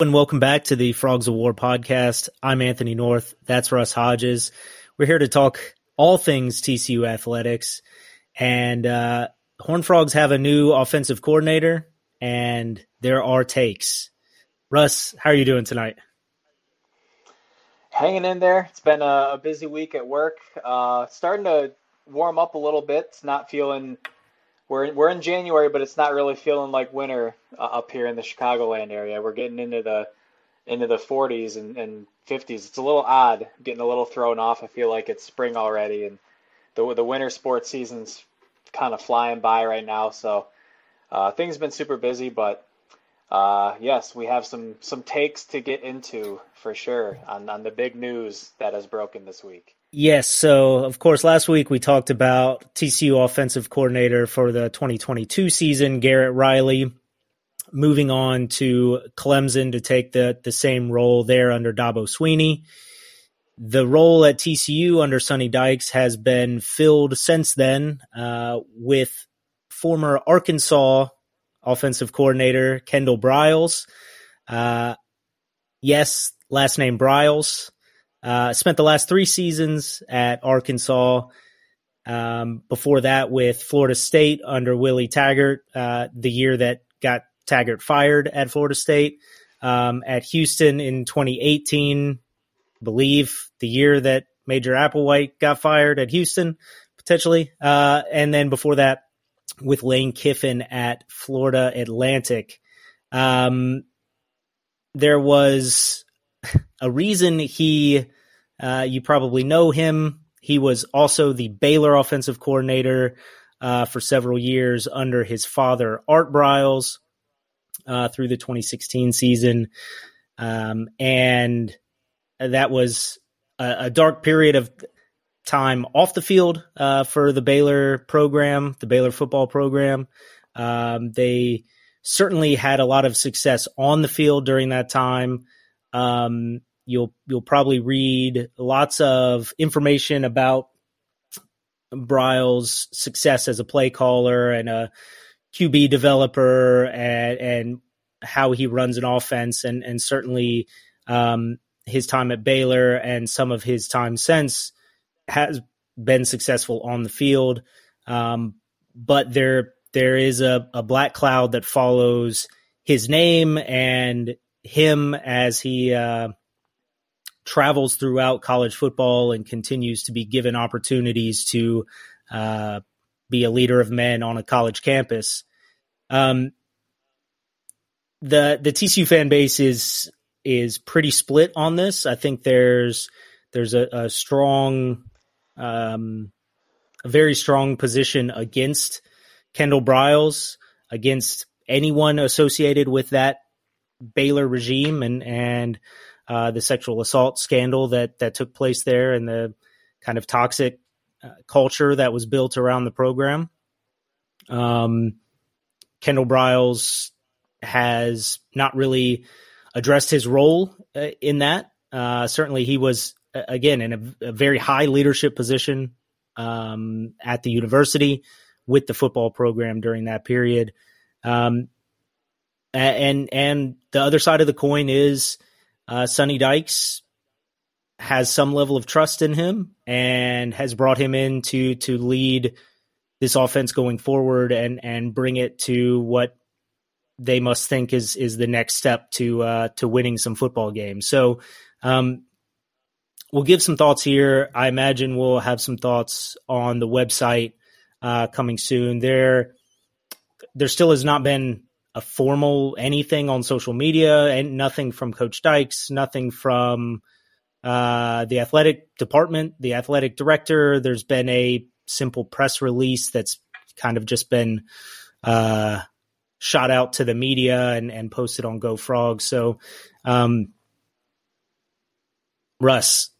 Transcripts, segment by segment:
And welcome back to the Frogs of War podcast. I'm Anthony North. That's Russ Hodges. We're here to talk all things TCU athletics. And uh, Horned Frogs have a new offensive coordinator, and there are takes. Russ, how are you doing tonight? Hanging in there. It's been a, a busy week at work. Uh, starting to warm up a little bit. It's not feeling we're we're in January, but it's not really feeling like winter uh, up here in the Chicagoland area. We're getting into the into the 40s and, and 50s. It's a little odd, getting a little thrown off. I feel like it's spring already, and the the winter sports season's kind of flying by right now. So uh, things have been super busy, but uh, yes, we have some some takes to get into for sure on on the big news that has broken this week. Yes. So, of course, last week we talked about TCU offensive coordinator for the 2022 season, Garrett Riley, moving on to Clemson to take the, the same role there under Dabo Swinney. The role at TCU under Sonny Dykes has been filled since then uh, with former Arkansas offensive coordinator Kendall Briles. Uh, yes, last name Briles. Uh, spent the last three seasons at Arkansas. Um, before that, with Florida State under Willie Taggart, uh, the year that got Taggart fired at Florida State. Um, at Houston in 2018, I believe the year that Major Applewhite got fired at Houston, potentially. Uh, and then before that, with Lane Kiffin at Florida Atlantic. Um, there was a reason he uh, you probably know him. He was also the Baylor offensive coordinator uh, for several years under his father, Art Briles, uh, through the 2016 season. Um, and that was a, a, dark period of time off the field uh, for the Baylor program, the Baylor football program. Um, they certainly had a lot of success on the field during that time. Um, you'll you'll probably read lots of information about Briles' success as a play caller and a QB developer and, and how he runs an offense and and certainly um, his time at Baylor and some of his time since has been successful on the field. Um, but there there is a, a black cloud that follows his name and him as he uh, travels throughout college football and continues to be given opportunities to uh, be a leader of men on a college campus. Um, the the TCU fan base is is pretty split on this. I think there's there's a, a strong, um, a very strong position against Kendall Briles, against anyone associated with that Baylor regime, and and uh, the sexual assault scandal that that took place there and the kind of toxic uh, culture that was built around the program. Um, Kendall Briles has not really addressed his role uh, in that. Uh, certainly, he was again in a, a very high leadership position um, at the university with the football program during that period. Um, and and the other side of the coin is uh, Sonny Dykes has some level of trust in him and has brought him in to to lead this offense going forward and and bring it to what they must think is is the next step to uh, to winning some football games. So um, we'll give some thoughts here. I imagine we'll have some thoughts on the website uh, coming soon. There there still has not been a formal anything on social media and nothing from Coach Dykes, nothing from uh, the athletic department, the athletic director. There's been a simple press release that's kind of just been uh, shot out to the media and, and posted on Go Frog. So, um, Russ,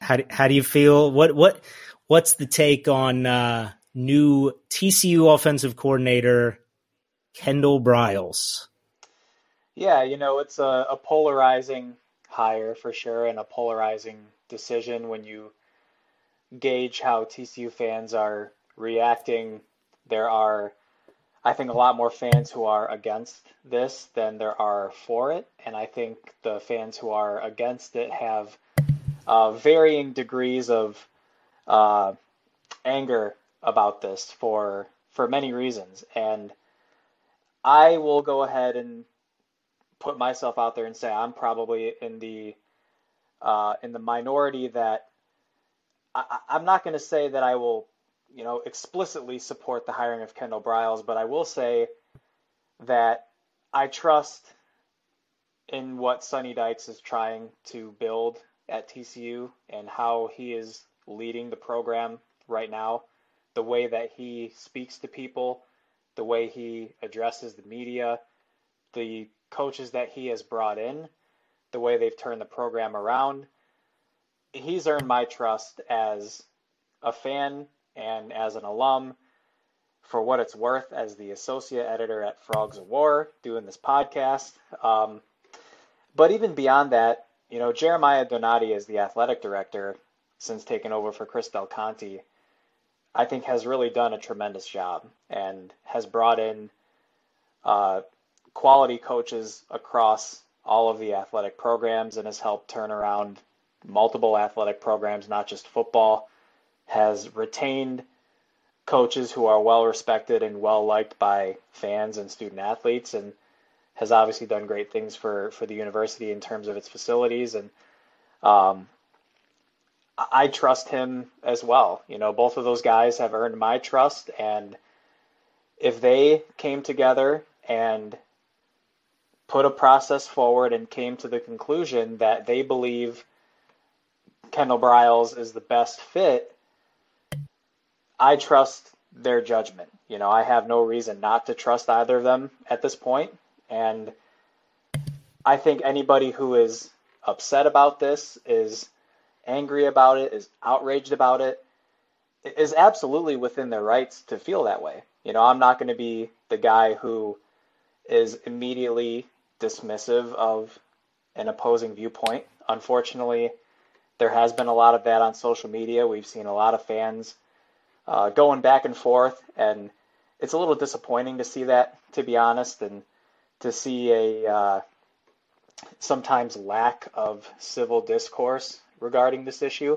how do, how do you feel? What what what's the take on uh, new TCU offensive coordinator Kendall Briles. Yeah, you know, it's a, a polarizing hire for sure and a polarizing decision when you gauge how TCU fans are reacting. There are, I think a lot more fans who are against this than there are for it, and I think the fans who are against it have uh, varying degrees of uh, anger about this for for many reasons, and I will go ahead and put myself out there and say I'm probably in the uh, in the minority that I, I'm not going to say that I will, you know, explicitly support the hiring of Kendall Briles, but I will say that I trust in what Sonny Dykes is trying to build at TCU and how he is leading the program right now, the way that he speaks to people, the way he addresses the media, the coaches that he has brought in, the way they've turned the program around. He's earned my trust as a fan and as an alum. For what it's worth, as the associate editor at Frogs of War, doing this podcast. Um, but even beyond that, you know, Jeremiah Donati is the athletic director since taking over for Chris Del Conte. I think has really done a tremendous job and has brought in uh, quality coaches across all of the athletic programs and has helped turn around multiple athletic programs, not just football. Has retained coaches who are well respected and well liked by fans and student athletes, and has obviously done great things for for the university in terms of its facilities. And um, I trust him as well. You know, both of those guys have earned my trust, and if they came together and put a process forward and came to the conclusion that they believe Kendall Briles is the best fit, I trust their judgment. You know, I have no reason not to trust either of them at this point. And I think anybody who is upset about this, is angry about it, is outraged about it, is absolutely within their rights to feel that way. You know, I'm not going to be the guy who is immediately dismissive of an opposing viewpoint. Unfortunately, there has been a lot of that on social media. We've seen a lot of fans uh, going back and forth, and it's a little disappointing to see that, to be honest, and to see a uh, sometimes lack of civil discourse regarding this issue.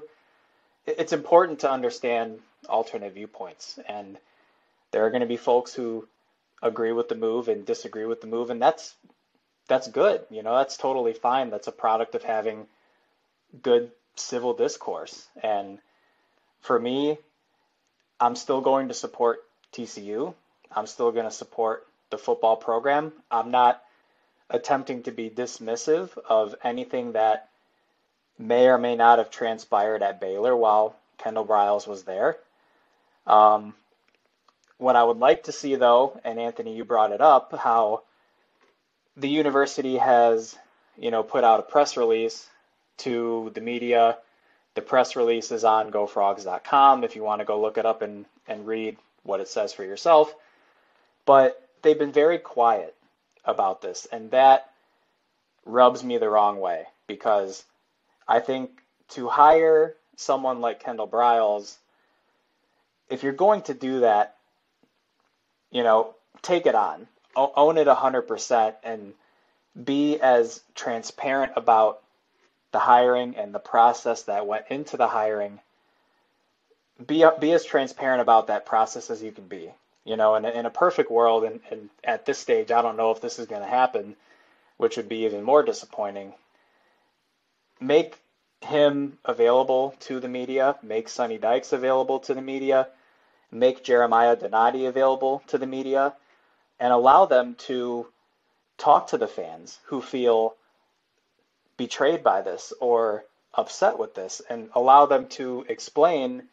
It's important to understand alternate viewpoints, and there are going to be folks who agree with the move and disagree with the move, and that's that's good. You know, that's totally fine. That's a product of having good civil discourse. And for me, I'm still going to support TCU. I'm still going to support the football program. I'm not attempting to be dismissive of anything that may or may not have transpired at Baylor while Kendall Briles was there. Um, what I would like to see, though, and Anthony, you brought it up, how the university has, you know, put out a press release to the media. The press release is on gofrogs.com if you want to go look it up and, and read what it says for yourself. But they've been very quiet about this, and that rubs me the wrong way because I think to hire someone like Kendall Briles, if you're going to do that, you know, take it on. Own it 100% and be as transparent about the hiring and the process that went into the hiring. Be be as transparent about that process as you can be you know in, in a perfect world and, and at this stage i don't know if this is going to happen which would be even more disappointing make him available to the media make sonny dykes available to the media make jeremiah donati available to the media and allow them to talk to the fans who feel betrayed by this or upset with this and allow them to explain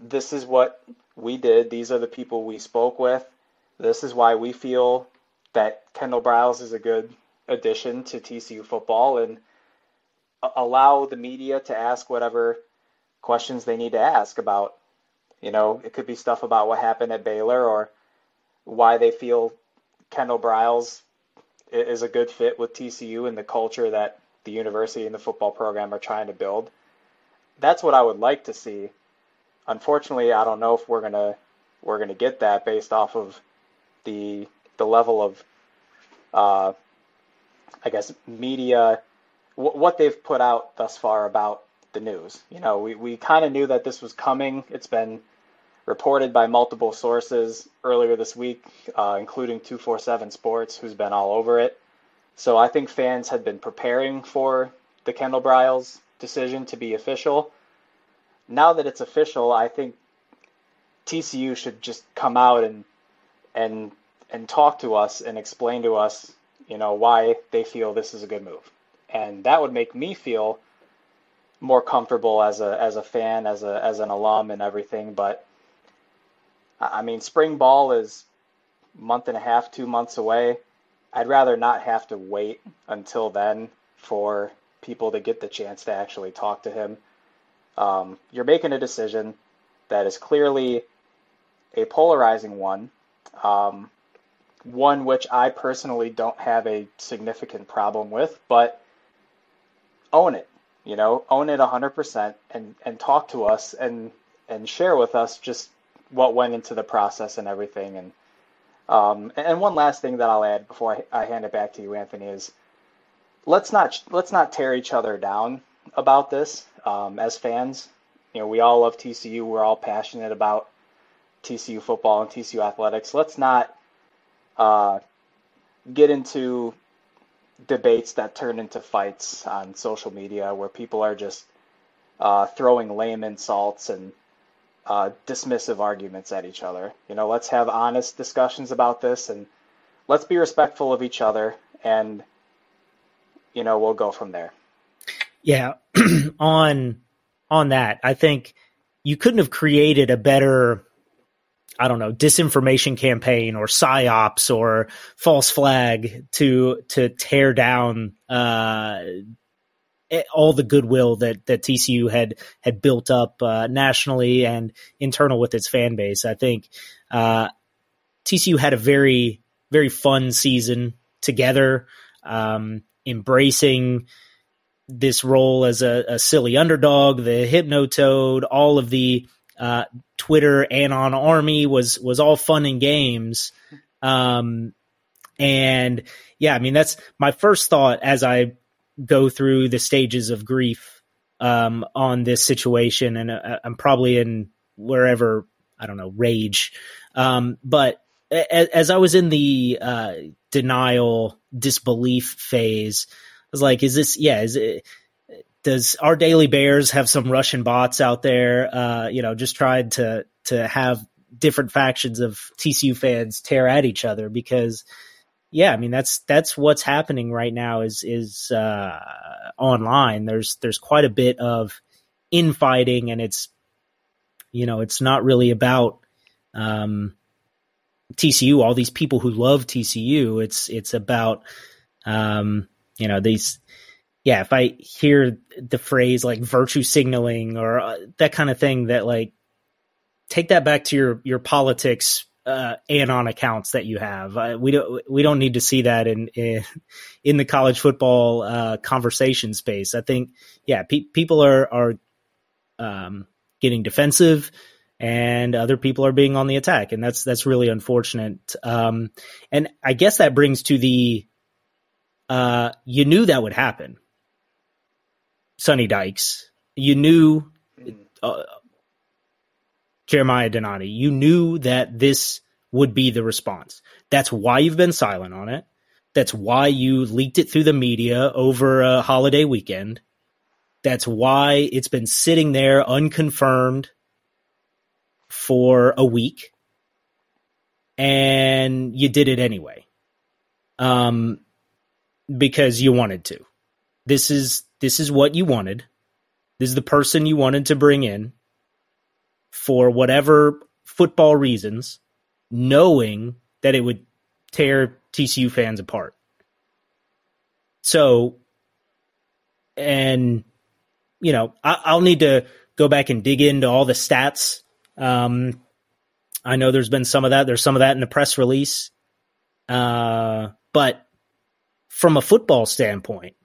this is what we did, these are the people we spoke with, this is why we feel that Kendall Briles is a good addition to TCU football and allow the media to ask whatever questions they need to ask about you know it could be stuff about what happened at Baylor or why they feel Kendall Briles is a good fit with TCU and the culture that the university and the football program are trying to build. That's what I would like to see. Unfortunately, I don't know if we're gonna we're gonna get that based off of the the level of, uh, I guess, media, what they've put out thus far about the news. You know, we, we kind of knew that this was coming. It's been reported by multiple sources earlier this week, uh, including 247 Sports, who's been all over it. So I think fans had been preparing for the Kendall Briles decision to be official. Now that it's official, I think TCU should just come out and and and talk to us and explain to us, you know, why they feel this is a good move. And that would make me feel more comfortable as a as a fan, as a as an alum and everything, but I mean, spring ball is month and a half, 2 months away. I'd rather not have to wait until then for people to get the chance to actually talk to him. Um, you're making a decision that is clearly a polarizing one, um, one which I personally don't have a significant problem with, but own it, you know, own it 100% and, and talk to us and, and share with us just what went into the process and everything. And, um, and one last thing that I'll add before I, I hand it back to you, Anthony, is let's not, let's not tear each other down about this um, as fans. You know, we all love TCU. We're all passionate about TCU football and TCU athletics. Let's not uh, get into debates that turn into fights on social media where people are just uh, throwing lame insults and uh, dismissive arguments at each other. You know, let's have honest discussions about this and let's be respectful of each other and you know, we'll go from there. Yeah, on on that, I think you couldn't have created a better I don't know, disinformation campaign or psyops or false flag to to tear down uh, all the goodwill that that TCU had had built up uh, nationally and internal with its fan base. I think uh, TCU had a very very fun season together, um, embracing this role as a, a silly underdog, the hypnotoad, all of the uh, Twitter Anon Army was was all fun and games. Um, and yeah, I mean that's my first thought as I go through the stages of grief um, on this situation, and uh, I'm probably in wherever I don't know rage. Um, but as, as, I was in the uh, denial, disbelief phase, I was like, "Is this? Yeah, is it?" Does our daily bears have some Russian bots out there? Uh, you know, just trying to to have different factions of TCU fans tear at each other because, yeah, I mean that's that's what's happening right now is is uh, online. There's there's quite a bit of infighting, and it's you know it's not really about um, TCU. All these people who love TCU. It's it's about um, you know these yeah, if I hear the phrase like virtue signaling or uh, that kind of thing, that like take that back to your your politics uh, anon accounts that you have. Uh, we don't we don't need to see that in in, in the college football uh, conversation space. I think yeah, pe- people are are um, getting defensive, and other people are being on the attack, and that's that's really unfortunate. Um, and I guess that brings to the uh, you knew that would happen Sonny Dykes. You knew uh, Jeremiah Donati. You knew that this would be the response. That's why you've been silent on it. That's why you leaked it through the media over a holiday weekend. That's why it's been sitting there unconfirmed for a week. And you did it anyway. Um, because you wanted to. This is this is what you wanted. This is the person you wanted to bring in for whatever football reasons, knowing that it would tear TCU fans apart. So, and, you know, I, will need to go back and dig into all the stats. Um, I know there's been some of that. There's some of that in the press release. Uh, but from a football standpoint,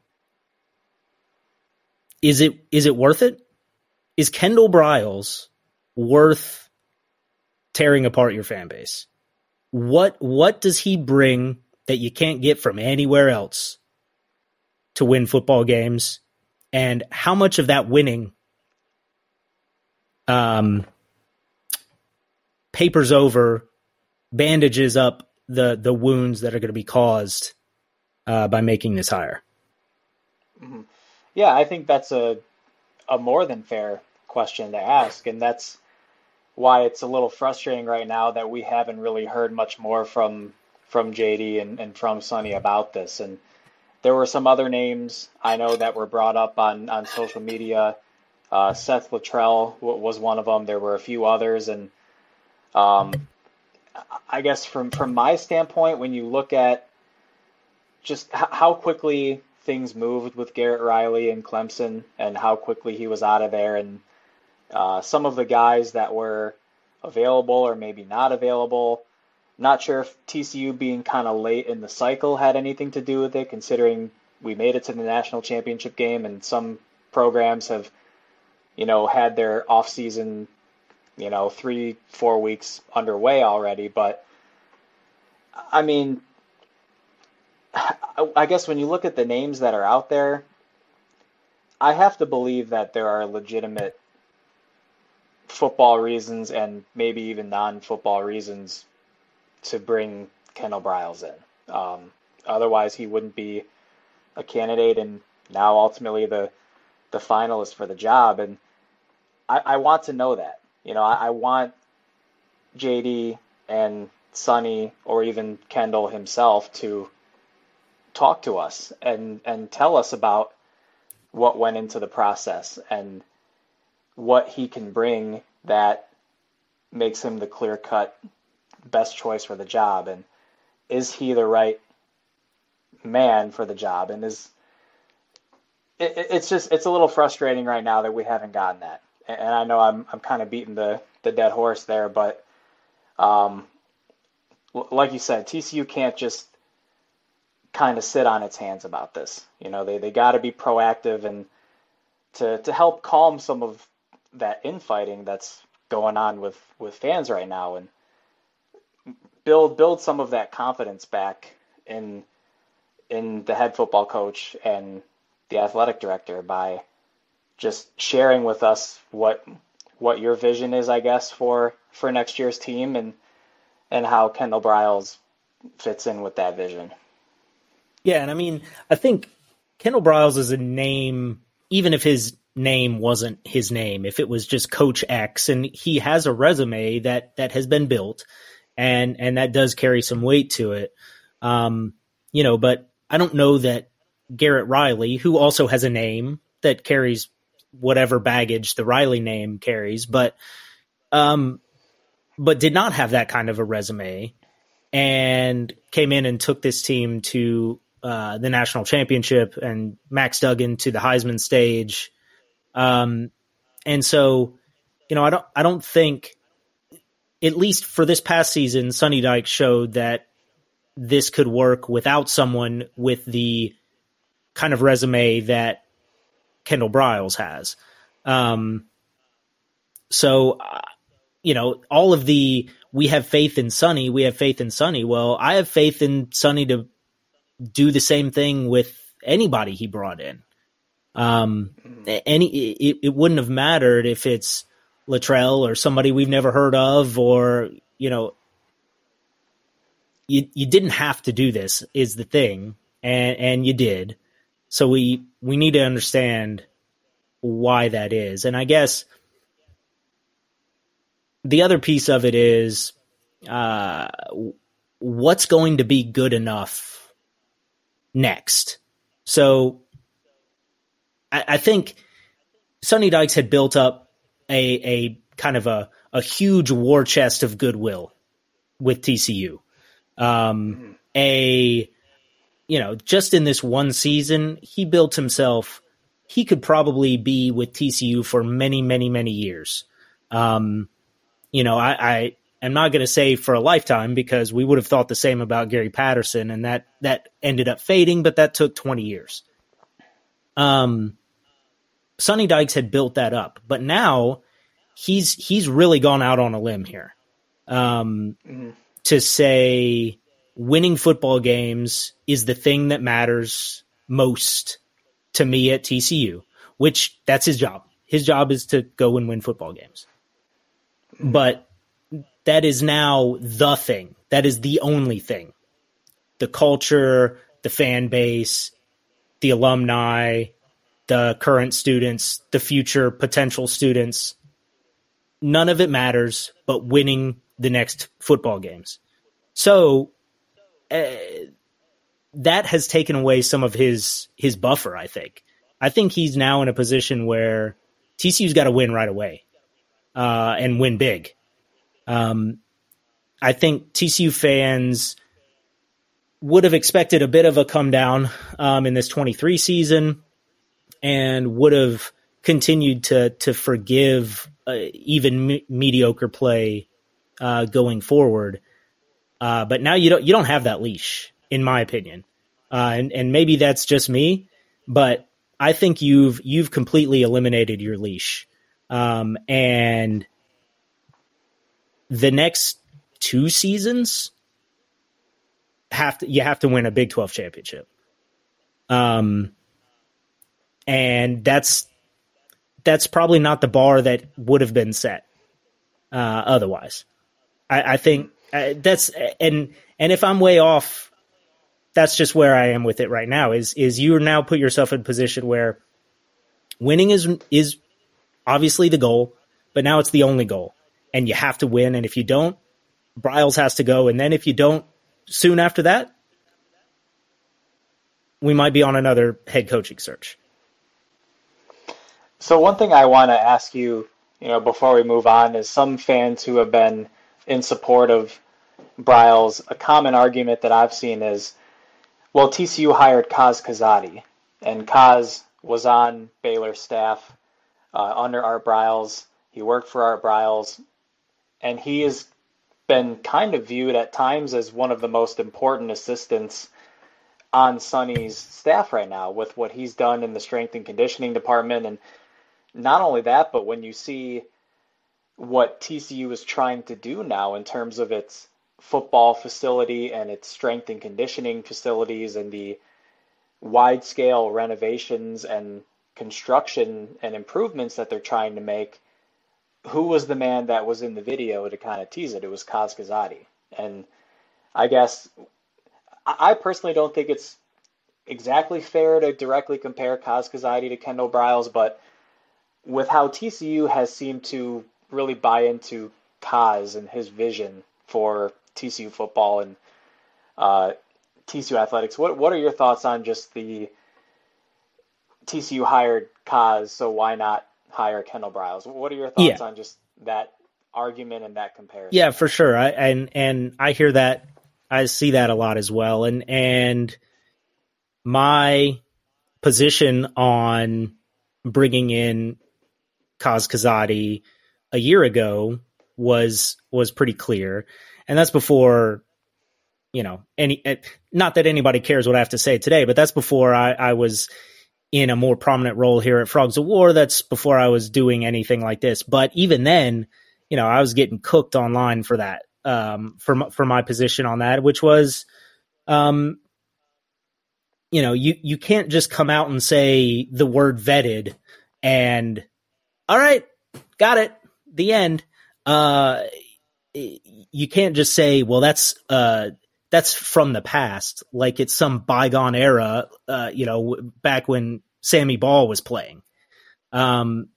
is it is it worth it? Is Kendall Briles worth tearing apart your fan base? what what does he bring that you can't get from anywhere else to win football games? And how much of that winning um, papers over, bandages up the the wounds that are going to be caused uh, by making this hire? Mm-hmm. Yeah, I think that's a a more than fair question to ask, and that's why it's a little frustrating right now that we haven't really heard much more from from JD and, and from Sonny about this. And there were some other names I know that were brought up on on social media. Uh, Seth Littrell was one of them. There were a few others, and um, I guess from from my standpoint, when you look at just how quickly things moved with Garrett Riley and Clemson, and how quickly he was out of there, and uh, some of the guys that were available or maybe not available. Not sure if TCU being kind of late in the cycle had anything to do with it, considering we made it to the national championship game, and some programs have, you know, had their off season, you know, three four weeks underway already. But I mean, I guess when you look at the names that are out there, I have to believe that there are legitimate football reasons and maybe even non-football reasons to bring Kendall Briles in. Um, otherwise, he wouldn't be a candidate and now ultimately the the finalist for the job. And I, I want to know that. You know, I, I want JD and Sonny or even Kendall himself to talk to us and and tell us about what went into the process and what he can bring that makes him the clear cut best choice for the job. And is he the right man for the job? And is it, it's just it's a little frustrating right now that we haven't gotten that. And I know I'm I'm kind of beating the the dead horse there but um like you said TCU can't just kind of sit on its hands about this you know they they got to be proactive and to to help calm some of that infighting that's going on with with fans right now and build build some of that confidence back in in the head football coach and the athletic director by just sharing with us what what your vision is, I guess, for for next year's team and and how Kendall Briles fits in with that vision. Yeah, and I mean, I think Kendall Briles is a name, even if his name wasn't his name, if it was just Coach X, and he has a resume that that has been built, and and that does carry some weight to it, um, you know. But I don't know that Garrett Riley, who also has a name that carries whatever baggage the Riley name carries, but um, but did not have that kind of a resume, and came in and took this team to uh, the national championship and Max Duggan to the Heisman stage um, and so, you know, I don't, I don't think, at least for this past season, Sonny Dykes showed that this could work without someone with the kind of resume that Kendall Briles has. Um, so, uh, you know, all of the we have faith in Sonny, we have faith in Sonny. Well, I have faith in Sonny to do the same thing with anybody he brought in. Um, any it, it wouldn't have mattered if it's Littrell or somebody we've never heard of, or you know, you you didn't have to do this is the thing, and and you did. So we we need to understand why that is, and I guess the other piece of it is uh, what's going to be good enough next. So I, I think Sonny Dykes had built up a a kind of a a huge war chest of goodwill with TCU. Um, a you know, just in this one season, he built himself. He could probably be with TCU for many, many, many years. Um, you know, I, I am not going to say for a lifetime because we would have thought the same about Gary Patterson, and that that ended up fading, but that took 20 years. Um, Sonny Dykes had built that up, but now he's he's really gone out on a limb here. Um, mm-hmm. to say winning football games is the thing that matters most to me at TCU, which that's his job. His job is to go and win football games. But that is now the thing. That is the only thing. The culture, the fan base, the alumni, the current students, the future potential students. None of it matters but winning the next football games. So uh, that has taken away some of his his buffer, I think. I think he's now in a position where TCU's got to win right away uh, and win big. Um, I think TCU fans would have expected a bit of a come down um, in this 23 season and would have continued to to forgive uh, even me- mediocre play uh, going forward. Uh, but now you don't you don't have that leash, in my opinion, uh, and and maybe that's just me, but I think you've you've completely eliminated your leash, um, and the next two seasons have to you have to win a Big Twelve championship. Um, and that's that's probably not the bar that would have been set uh, otherwise. I, I think uh, that's and and if I'm way off, that's just where I am with it right now. Is is you now put yourself in a position where winning is is obviously the goal, but now it's the only goal, and you have to win. And if you don't, Briles has to go, and then if you don't, soon after that, we might be on another head coaching search. So one thing I want to ask you, you know, before we move on, is some fans who have been in support of Briles, a common argument that I've seen is, well, TCU hired Kaz Kazadi, and Kaz was on Baylor staff uh, under Art Briles. He worked for Art Briles, and he has been kind of viewed at times as one of the most important assistants on Sonny's staff right now with what he's done in the strength and conditioning department. And not only that, but when you see what TCU is trying to do now in terms of its football facility and its strength and conditioning facilities and the wide scale renovations and construction and improvements that they're trying to make, who was the man that was in the video to kind of tease it? It was Kaz Kazadi. And I guess I personally don't think it's exactly fair to directly compare Kaz Kazadi to Kendall Briles, but with how TCU has seemed to really buy into Kaz and his vision for TCU football and uh, TCU athletics, what what are your thoughts on just the TCU hired Kaz, so why not hire Kendall Briles? What are your thoughts yeah. on just that argument and that comparison? Yeah, for sure. I, and and I hear that, I see that a lot as well. And and my position on bringing in Kaz Kazadi a year ago was was pretty clear, and that's before you know any. Eh, not that anybody cares what I have to say today, but that's before I, I was in a more prominent role here at Frogs of War. That's before I was doing anything like this. But even then, you know, I was getting cooked online for that, um, for for my position on that, which was, um, you know, you you can't just come out and say the word vetted and all right, got it, the end. Uh, you can't just say, well, that's, uh, that's from the past, like it's some bygone era, uh, you know, back when Sammy Baugh was playing. Um,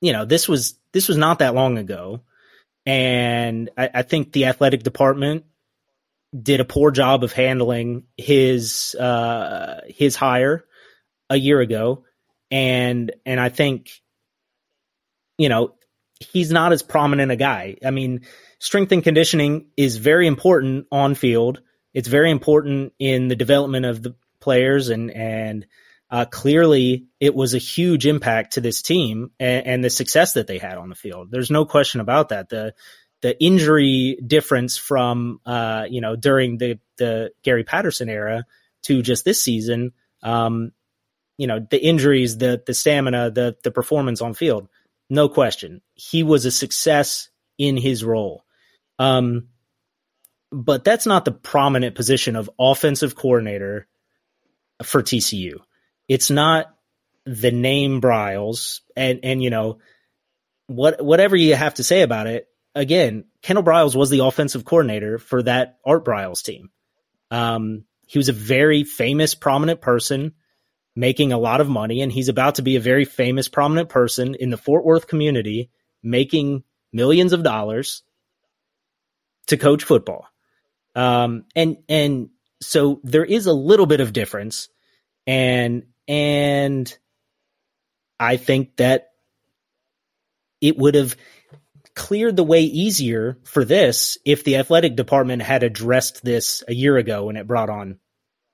you know, this was, this was not that long ago. And I, I think the athletic department did a poor job of handling his, uh, his hire a year ago. And, and I think you know, he's not as prominent a guy. I mean, strength and conditioning is very important on field. It's very important in the development of the players and and uh, clearly it was a huge impact to this team and, and, the success that they had on the field. There's no question about that. The the injury difference from uh, you know during the the Gary Patterson era to just this season, um, you know the injuries, the the stamina, the the performance on field no question. He was a success in his role. Um, but that's not the prominent position of offensive coordinator for TCU. It's not the name Briles and and you know what whatever you have to say about it. Again, Kendall Briles was the offensive coordinator for that Art Briles team. Um, he was a very famous, prominent person making a lot of money, and he's about to be a very famous, prominent person in the Fort Worth community making millions of dollars to coach football. Um, and and so there is a little bit of difference, and and I think that it would have cleared the way easier for this if the athletic department had addressed this a year ago when it brought on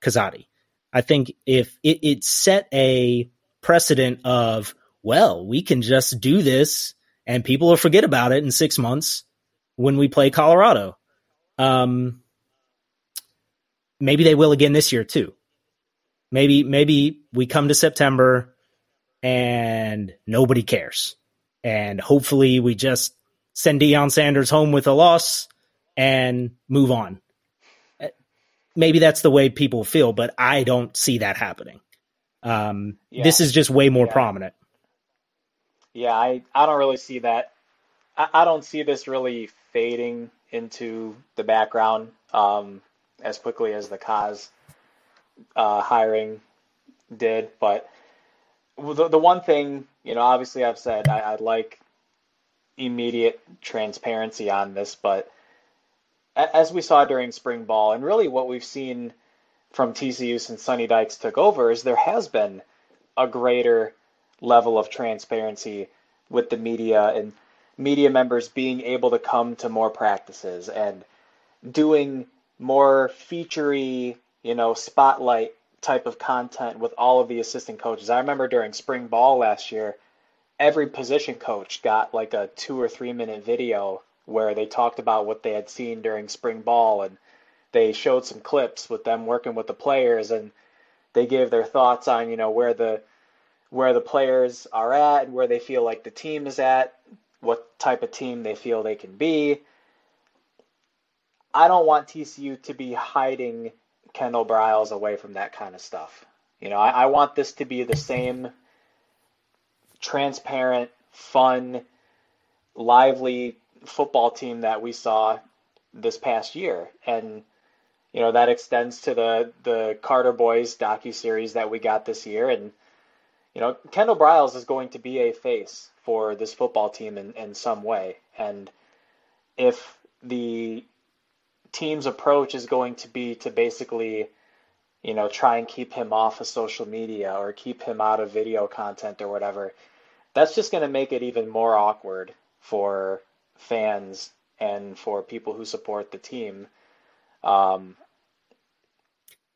Kazadi. I think if it, it set a precedent of, well, we can just do this and people will forget about it in six months when we play Colorado. Um, maybe they will again this year too. Maybe maybe we come to September and nobody cares. And hopefully we just send Deion Sanders home with a loss and move on. Uh, maybe that's the way people feel, but I don't see that happening. Um, yeah. This is just way more yeah. prominent. Yeah, I, I don't really see that. I, I don't see this really fading into the background um, as quickly as the Kaz uh, hiring did. But the, the one thing, you know, obviously I've said I, I'd like immediate transparency on this, but as we saw during spring ball, and really what we've seen from TCU since Sonny Dykes took over, is there has been a greater level of transparency with the media and media members being able to come to more practices and doing more featurey, you know, spotlight type of content with all of the assistant coaches. I remember during spring ball last year, every position coach got like a two or three minute video where they talked about what they had seen during spring ball and they showed some clips with them working with the players and they gave their thoughts on, you know, where the where the players are at and where they feel like the team is at, what type of team they feel they can be. I don't want TCU to be hiding Kendall Briles away from that kind of stuff. You know, I, I want this to be the same transparent, fun, lively football team that we saw this past year. And you know, that extends to the the Carter Boys docu series that we got this year and you know, Kendall Briles is going to be a face for this football team in, in some way. And if the team's approach is going to be to basically, you know, try and keep him off of social media or keep him out of video content or whatever, that's just going to make it even more awkward for fans and for people who support the team. Um,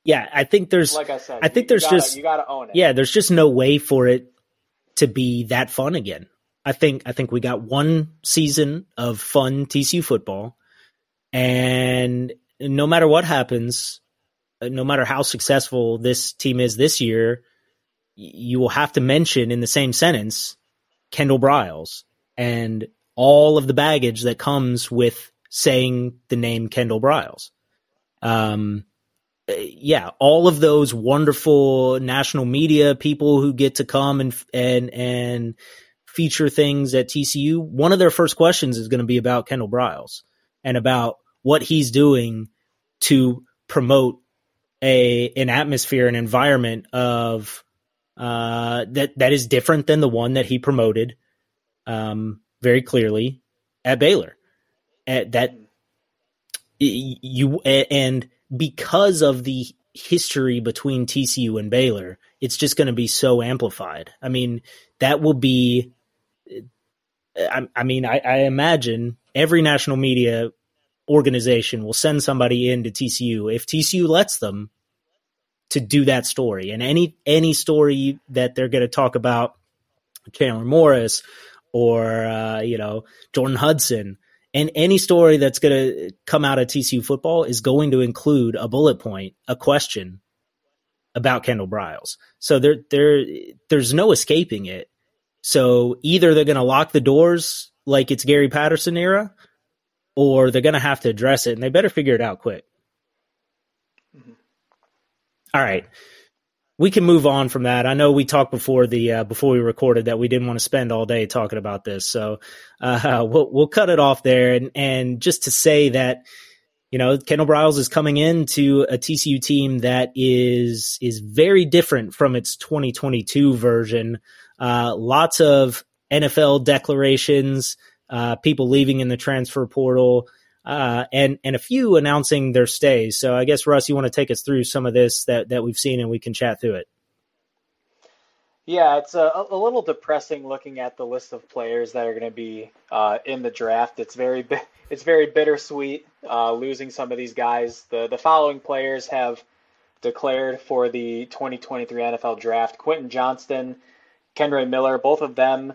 yeah, I think there's. Like I said, I think there's gotta, just you got to own it. Yeah, there's just no way for it to be that fun again. I think I think we got one season of fun TCU football. And no matter what happens, uh, no matter how successful this team is this year, you will have to mention in the same sentence Kendall Briles and all of the baggage that comes with saying the name Kendall Briles. Um, yeah, all of those wonderful national media people who get to come and and and feature things at TCU. One of their first questions is going to be about Kendall Briles and about what he's doing to promote a an atmosphere, an environment of uh, that that is different than the one that he promoted um, very clearly at Baylor. At that you and because of the history between TCU and Baylor, it's just going to be so amplified. I mean, that will be. I, I mean, I, I imagine every national media organization will send somebody into TCU if TCU lets them to do that story. And any any story that they're going to talk about Chandler Morris or uh, you know Jordan Hudson and any story that's going to come out of TCU football is going to include a bullet point, a question about Kendall Briles. So there there there's no escaping it. So either they're going to lock the doors like it's Gary Patterson era or they're going to have to address it, and they better figure it out quick. Mm-hmm. All right, we can move on from that. I know we talked before the uh, before we recorded that we didn't want to spend all day talking about this, so uh, we'll we'll cut it off there. And and just to say that you know, Kendall Briles is coming into a TCU team that is is very different from its 2022 version. Uh, lots of NFL declarations, uh, people leaving in the transfer portal, uh, and and a few announcing their stays. So I guess Russ, you want to take us through some of this that that we've seen, and we can chat through it. Yeah, it's a, a little depressing looking at the list of players that are going to be uh, in the draft. It's very it's very bittersweet uh, losing some of these guys. The the following players have declared for the 2023 NFL Draft: Quentin Johnston, Kendre Miller. Both of them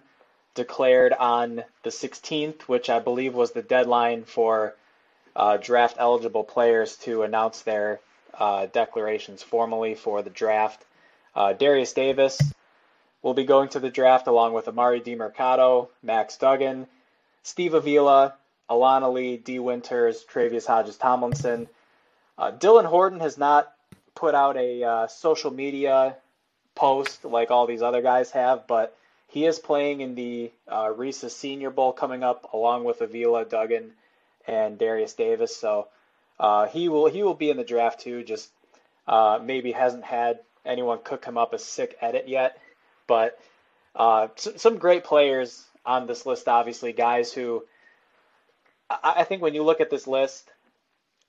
declared on the 16th, which I believe was the deadline for uh, draft eligible players to announce their uh, declarations formally for the draft. Uh, Derius Davis will be going to the draft along with Emari Demercado, Max Duggan, Steve Avila, Alan Ali, Dee Winters, Tre'Vius Hodges Tomlinson. Uh, Dylan Horton has not put out a uh, social media post like all these other guys have, but he is playing in the uh, Reese's Senior Bowl coming up along with Avila, Duggan, and Derius Davis. So uh, he will he will be in the draft too. Just uh, maybe hasn't had anyone cook him up a sick edit yet. But uh, some great players on this list, obviously, guys who I, I think when you look at this list,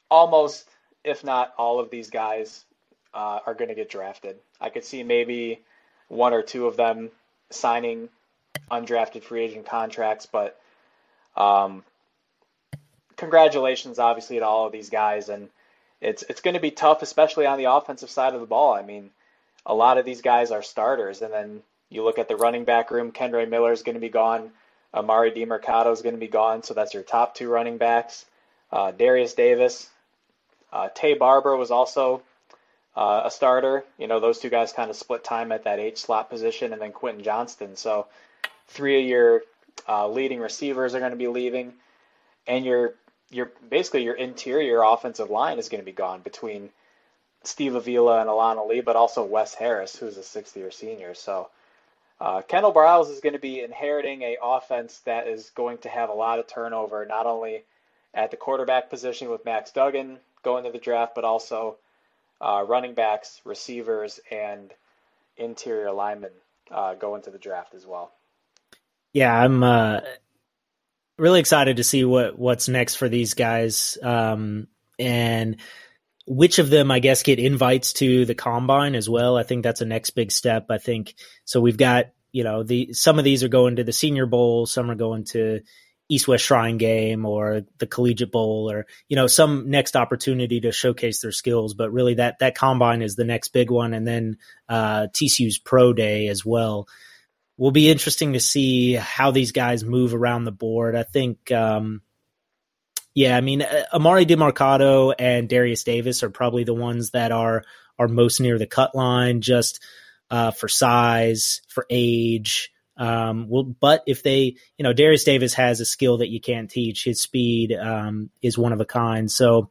almost, if not all of these guys uh, are going to get drafted. I could see maybe one or two of them signing undrafted free agent contracts, but um, congratulations, obviously, to all of these guys. And it's it's going to be tough, especially on the offensive side of the ball. I mean, a lot of these guys are starters. And then you look at the running back room, Kendre Miller is going to be gone. Emari Demercado is going to be gone. So that's your top two running backs. Uh, Derius Davis. Uh, Taye Barber was also uh, a starter. You know, those two guys kind of split time at that H slot position, and then Quentin Johnston. So three of your uh, leading receivers are going to be leaving, and your your basically your interior offensive line is going to be gone between Steve Avila and Alan Ali, but also Wes Harris, who's a sixth year senior. So uh, Kendall Briles is going to be inheriting a offense that is going to have a lot of turnover, not only at the quarterback position with Max Duggan going to the draft, but also uh, running backs, receivers, and interior linemen uh, going to the draft as well. Yeah, I'm uh, really excited to see what what's next for these guys. Um, and which of them, I guess, get invites to the combine as well. I think that's a next big step. I think so. We've got you know the some of these are going to the Senior Bowl, some are going to East West Shrine Game or the Collegiate Bowl, or you know some next opportunity to showcase their skills. But really, that that combine is the next big one, and then uh, TCU's Pro Day as well. Will be interesting to see how these guys move around the board. I think. Um, yeah, I mean, Amari Emari Demercado and Derius Davis are probably the ones that are are most near the cut line, just uh, for size, for age. Um, well, but if they, you know, Derius Davis has a skill that you can't teach. His speed um, is one of a kind. So,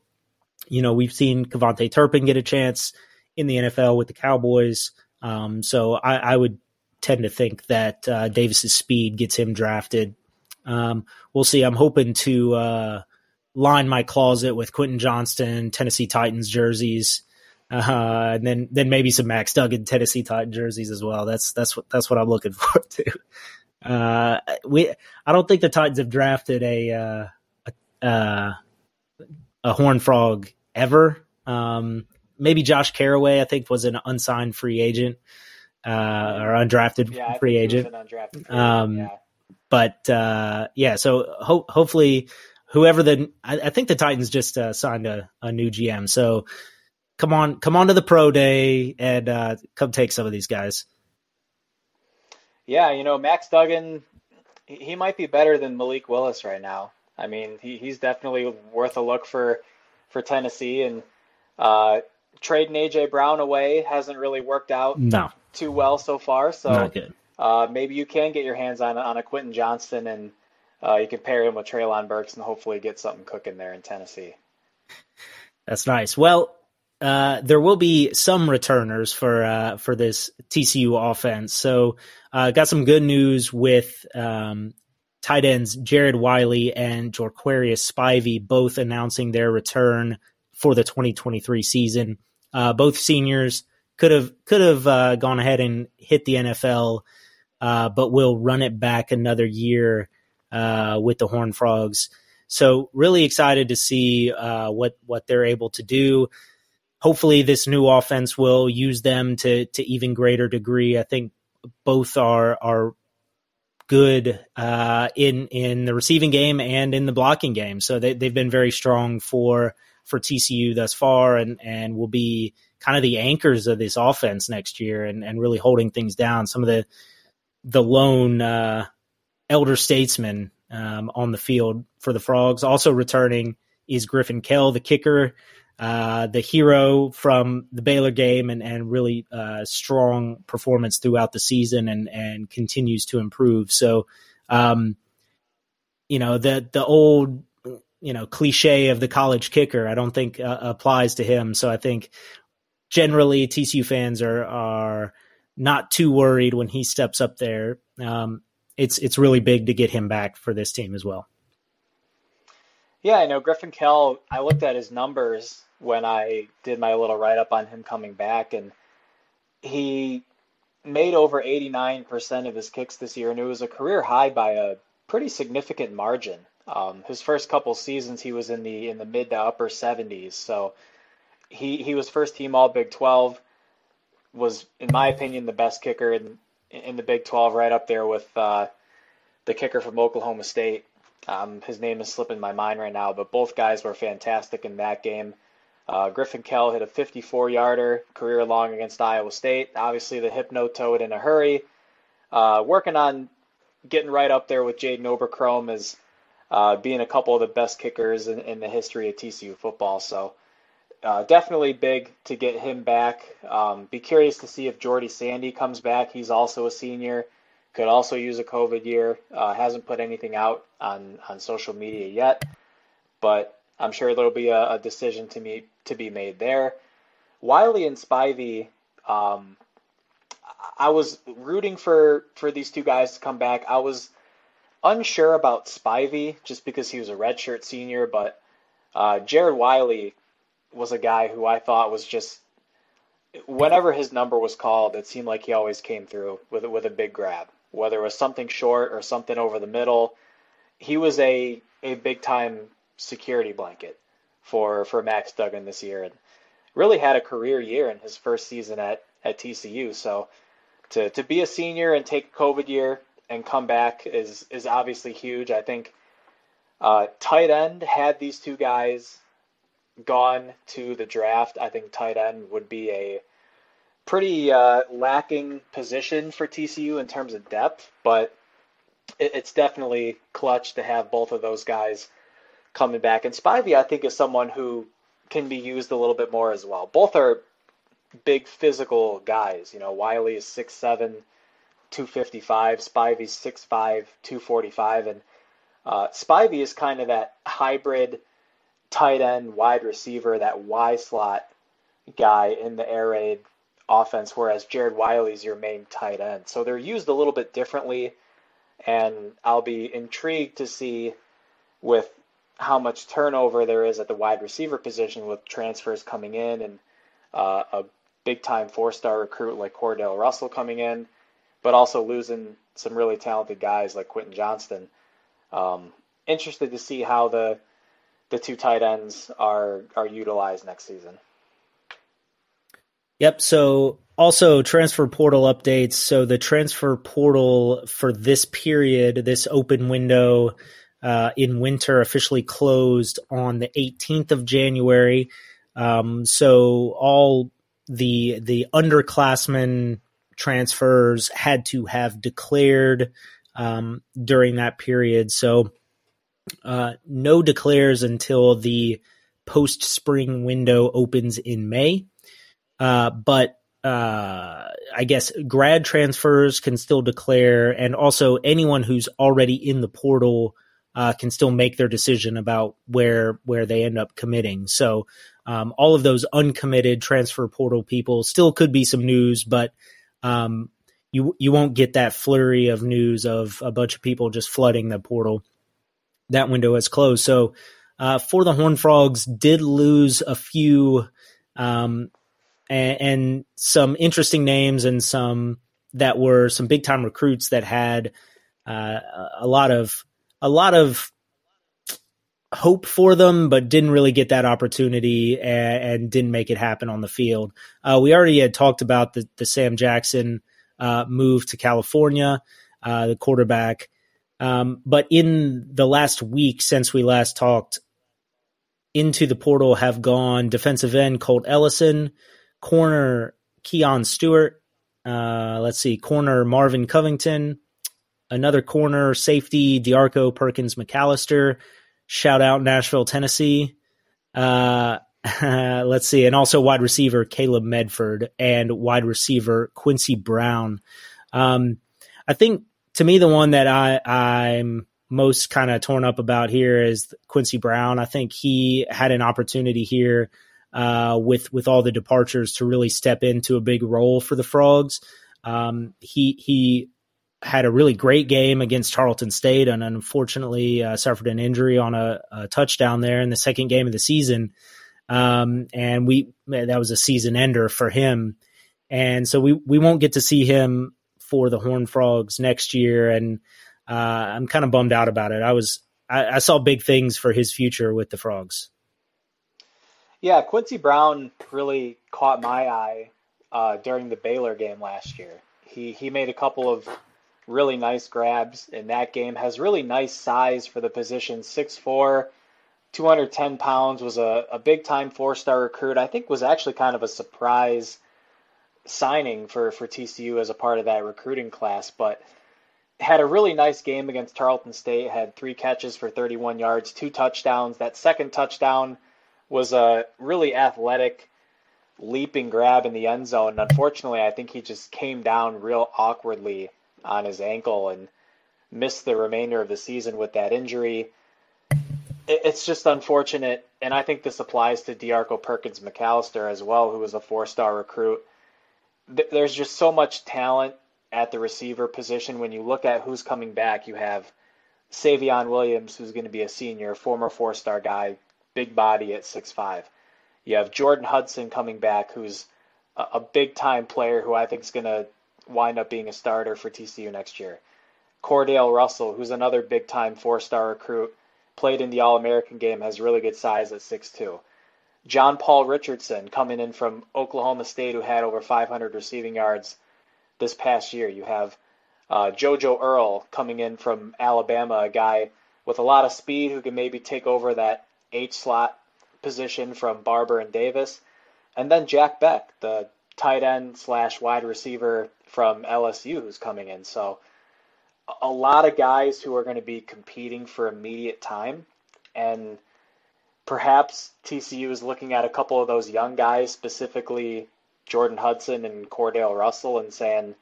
you know, we've seen KaVontae Turpin get a chance in the NFL with the Cowboys. Um, so I, I, would tend to think that uh, Davis's speed gets him drafted. Um, we'll see. I'm hoping to uh, line my closet with Quentin Johnston, Tennessee Titans jerseys, uh, and then then maybe some Max Duggan Tennessee Titan jerseys as well. That's that's what that's what I'm looking for too. Uh, we I don't think the Titans have drafted a uh, a, uh, a horn frog ever. Um, maybe Josh Carraway, I think, was an unsigned free agent uh, or undrafted yeah, free agent. Undrafted free um, yeah. But uh, yeah, so ho- hopefully whoever the I, I think the Titans just uh, signed a, a new GM. So come on, come on to the pro day and uh, come take some of these guys. Yeah, you know Max Duggan, he might be better than Malik Willis right now. I mean, he, he's definitely worth a look for for Tennessee and uh, trading AJ Brown away hasn't really worked out no. Too well so far. So uh, maybe you can get your hands on on a Quentin Johnston and uh, you can pair him with Treylon Burks and hopefully get something cooking there in Tennessee. That's nice. Well, uh, there will be some returners for uh, for this TCU offense. So, uh, got some good news with um, tight ends Jared Wiley and Geor'Quarius Spivey both announcing their return for the 2023 season. Uh, both seniors could have could have uh, gone ahead and hit the NFL, uh, but will run it back another year uh, with the Horn Frogs. So really excited to see uh, what what they're able to do. Hopefully, this new offense will use them to to even greater degree. I think both are are good uh, in in the receiving game and in the blocking game. So they, they've been very strong for for TCU thus far, and and will be kind of the anchors of this offense next year, and and really holding things down. Some of the the lone uh, elder statesmen um, on the field for the Frogs. Also returning is Griffin Kell, the kicker, uh, the hero from the Baylor game, and and really uh, strong performance throughout the season, and and continues to improve. So, um, you know the the old you know cliche of the college kicker, I don't think uh, applies to him. So I think generally TCU fans are are not too worried when he steps up there. Um, it's it's really big to get him back for this team as well. Yeah, I know Griffin Kell. I looked at his numbers when I did my little write up on him coming back, and he made over 89% of his kicks this year, and it was a career high by a pretty significant margin. Um, his first couple seasons, he was in the in the mid to upper 70s, so he he was first team All Big 12. Was in my opinion the best kicker in in the Big 12, right up there with uh, the kicker from Oklahoma State. Um, his name is slipping my mind right now, but both guys were fantastic in that game. Uh, Griffin Kell hit a 54 yarder career long against Iowa State. Obviously, the hypno toed in a hurry. Uh, working on getting right up there with Jaden Oberkrom as uh, being a couple of the best kickers in, in the history of TCU football. So, uh, definitely big to get him back. Um, be curious to see if Jordy Sandy comes back. He's also a senior, could also use a COVID year. Uh, hasn't put anything out on on social media yet, but I'm sure there'll be a, a decision to me to be made there. Wiley and Spivey, um, I was rooting for for these two guys to come back. I was unsure about Spivey just because he was a redshirt senior, but uh, Jared Wiley was a guy who I thought was just whenever his number was called, it seemed like he always came through with with a big grab, whether it was something short or something over the middle. He was a a big time security blanket for for Max Duggan this year, and really had a career year in his first season at at TCU. So to to be a senior and take COVID year and come back is is obviously huge. I think uh, tight end had these two guys gone to the draft, I think tight end would be a pretty uh, lacking position for TCU in terms of depth, but it, it's definitely clutch to have both of those guys coming back. And Spivey, I think, is someone who can be used a little bit more as well. Both are big physical guys. You know, Wiley is 6'7, 255, Spivey's 6'5, 245, and uh, Spivey is kind of that hybrid – tight end, wide receiver, that Y slot guy in the air raid offense, whereas Jared Wiley's your main tight end. So they're used a little bit differently, and I'll be intrigued to see with how much turnover there is at the wide receiver position with transfers coming in and uh, a big time four star recruit like Cordale Russell coming in, but also losing some really talented guys like Quentin Johnston. Um, interested to see how the the two tight ends are are utilized next season. Yep. So also transfer portal updates. So the transfer portal for this period, this open window uh, in winter, officially closed on the 18th of January. Um, so all the the underclassmen transfers had to have declared um, during that period. So no declares until the post spring window opens in May. Uh, but uh, I guess grad transfers can still declare, and also anyone who's already in the portal uh, can still make their decision about where where they end up committing. So um, all of those uncommitted transfer portal people still could be some news, but um, you you won't get that flurry of news of a bunch of people just flooding the portal. That window has closed. So uh, for the Horn Frogs, did lose a few um, and, and some interesting names and some that were some big time recruits that had uh, a lot of a lot of hope for them, but didn't really get that opportunity and, and didn't make it happen on the field. Uh, we already had talked about the, the Sam Jackson uh, move to California, uh, the quarterback. Um, but in the last week since we last talked, into the portal have gone defensive end Colt Ellison, corner Keon Stewart, uh, let's see, corner Marvin Covington, another corner safety Diarco Perkins McAllister. Shout out Nashville, Tennessee. Uh, let's see, and also wide receiver Caleb Medford and wide receiver Quincy Brown. Um, I think to me the one that I I'm most kind of torn up about here is Quincy Brown. I think he had an opportunity here uh, with with all the departures to really step into a big role for the Frogs. Um, he he had a really great game against Tarleton State, and unfortunately uh, suffered an injury on a, a, touchdown there in the second game of the season. Um, and we that was a season ender for him, and so we we won't get to see him for the Horn Frogs next year. And uh, I'm kind of bummed out about it. I was I, I saw big things for his future with the Frogs. Yeah, Quincy Brown really caught my eye uh, during the Baylor game last year. He he made a couple of really nice grabs in that game. Has really nice size for the position. 6'4", 210 pounds. Was a, a big time four star recruit. I think was actually kind of a surprise signing for for TCU as a part of that recruiting class, but had a really nice game against Tarleton State. Had three catches for 31 yards, two touchdowns. That second touchdown was a really athletic leaping grab in the end zone. Unfortunately, I think he just came down real awkwardly on his ankle and missed the remainder of the season with that injury. It's just unfortunate, and I think this applies to Diarco Perkins McAllister as well, who was a four-star recruit. There's just so much talent at the receiver position. When you look at who's coming back, you have Savion Williams, who's going to be a senior, former four-star guy, big body at six five. You have Jordan Hudson coming back, who's a, a big time player who I think is going to wind up being a starter for TCU next year. Cordale Russell, who's another big time four star recruit, played in the All American game, has really good size at six two. John Paul Richardson coming in from Oklahoma State, who had over 500 receiving yards this past year. You have uh, JoJo Earle coming in from Alabama, a guy with a lot of speed who can maybe take over that H slot position from Barber and Davis. And then Jack Bech, the tight end slash wide receiver from LSU, who's coming in. So a lot of guys who are going to be competing for immediate time. And perhaps TCU is looking at a couple of those young guys, specifically Jordan Hudson and Cordale Russell, and saying,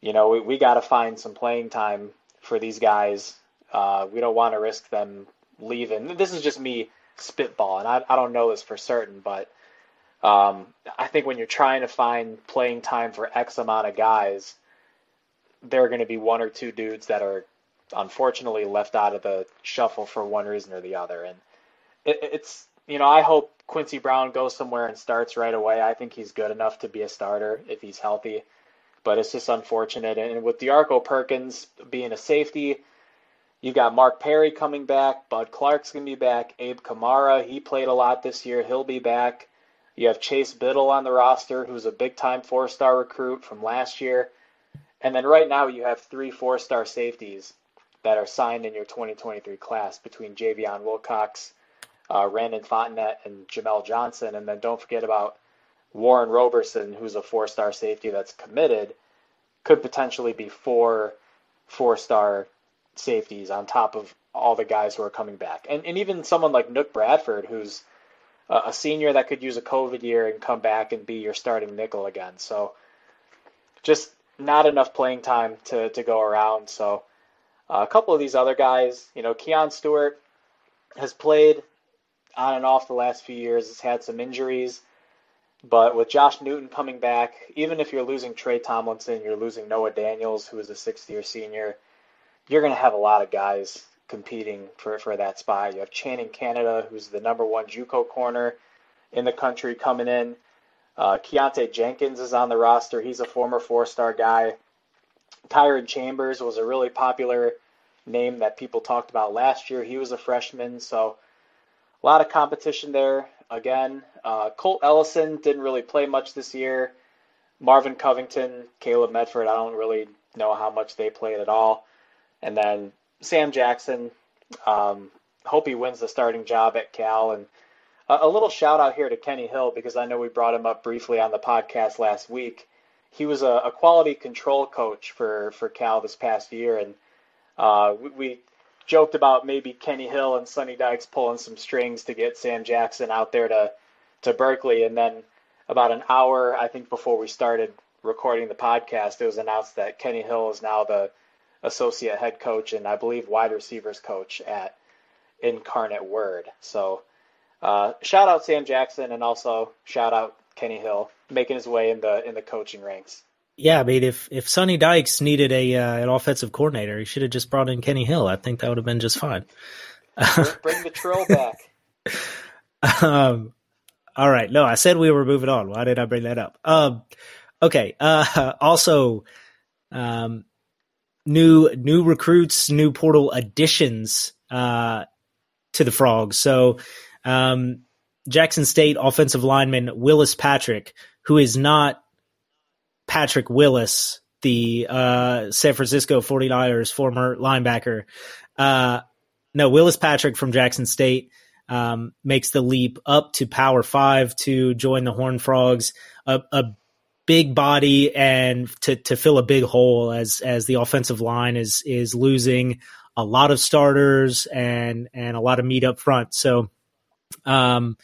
you know, we, we got to find some playing time for these guys. Uh, we don't want to risk them leaving. This is just me spitballing. I, I don't know this for certain, but um, I think when you're trying to find playing time for X amount of guys, there are going to be one or two dudes that are unfortunately left out of the shuffle for one reason or the other. And it, it's, you know, I hope Quincy Brown goes somewhere and starts right away. I think he's good enough to be a starter if he's healthy. But it's just unfortunate. And with Diarco Perkins being a safety, You've got Mark Perry coming back. Bud Clark's to be back. Abe Camara, he played a lot this year. He'll be back. You have Chase Biddle on the roster, who's a big time four star recruit from last year. And then right now you have three four star safeties that are signed in your 2023 class between Javion Wilcox, uh, Randon Fontenette, and Jamel Johnson. And then don't forget about Warren Roberson, who's a four star safety that's committed, could potentially be four four star safeties on top of all the guys who are coming back. And, and even someone like Nook Bradford, who's a senior that could use a COVID year and come back and be your starting nickel again. So just not enough playing time to, to go around. So Uh, a couple of these other guys, you know, Keon Stewart has played on and off the last few years, has had some injuries. But with Josh Newton coming back, even if you're losing Trey Tomlinson, you're losing Noah Daniels, who is a sixth year senior, you're going to have a lot of guys competing for, for that spot. You have Channing Canada, who's the number one Juco corner in the country coming in. Uh, Keontae Jenkins is on the roster. He's a former four star guy. Tyron Chambers was a really popular name that people talked about last year. He was a freshman, so a lot of competition there. Again, uh, Colt Ellison didn't really play much this year. Marvin Covington, Caleb Medford, I don't really know how much they played at all. And then Sam Jackson, um, hope he wins the starting job at Cal. And a, a little shout out here to Kenny Hill because I know we brought him up briefly on the podcast last week. He was a, a quality control coach for, for Cal this past year, and uh, we, we joked about maybe Kenny Hill and Sonny Dykes pulling some strings to get Sam Jackson out there to to Berkeley, and then about an hour I think before we started recording the podcast, it was announced that Kenny Hill is now the associate head coach and I believe wide receivers coach at Incarnate Word. So uh, shout out Sam Jackson and also shout out Kenny Hill making his way in the in the coaching ranks. Yeah, I mean, if if Sonny Dykes needed a uh, an offensive coordinator, he should have just brought in Kenny Hill. I think that would have been just fine. Bring the trail back. um, all right. No, I said we were moving on. Why did I bring that up? Um, okay. Uh, also, um, new new recruits, new portal additions uh, to the Frogs. So, um, Jackson State offensive lineman Willis Patrick, who is not Patrick Willis, the uh, San Francisco 49ers former linebacker. Uh, no, Willis Patrick from Jackson State um, makes the leap up to Power Five to join the Horn Frogs. A, a big body and to to fill a big hole as as the offensive line is is losing a lot of starters and and a lot of meat up front. So, um,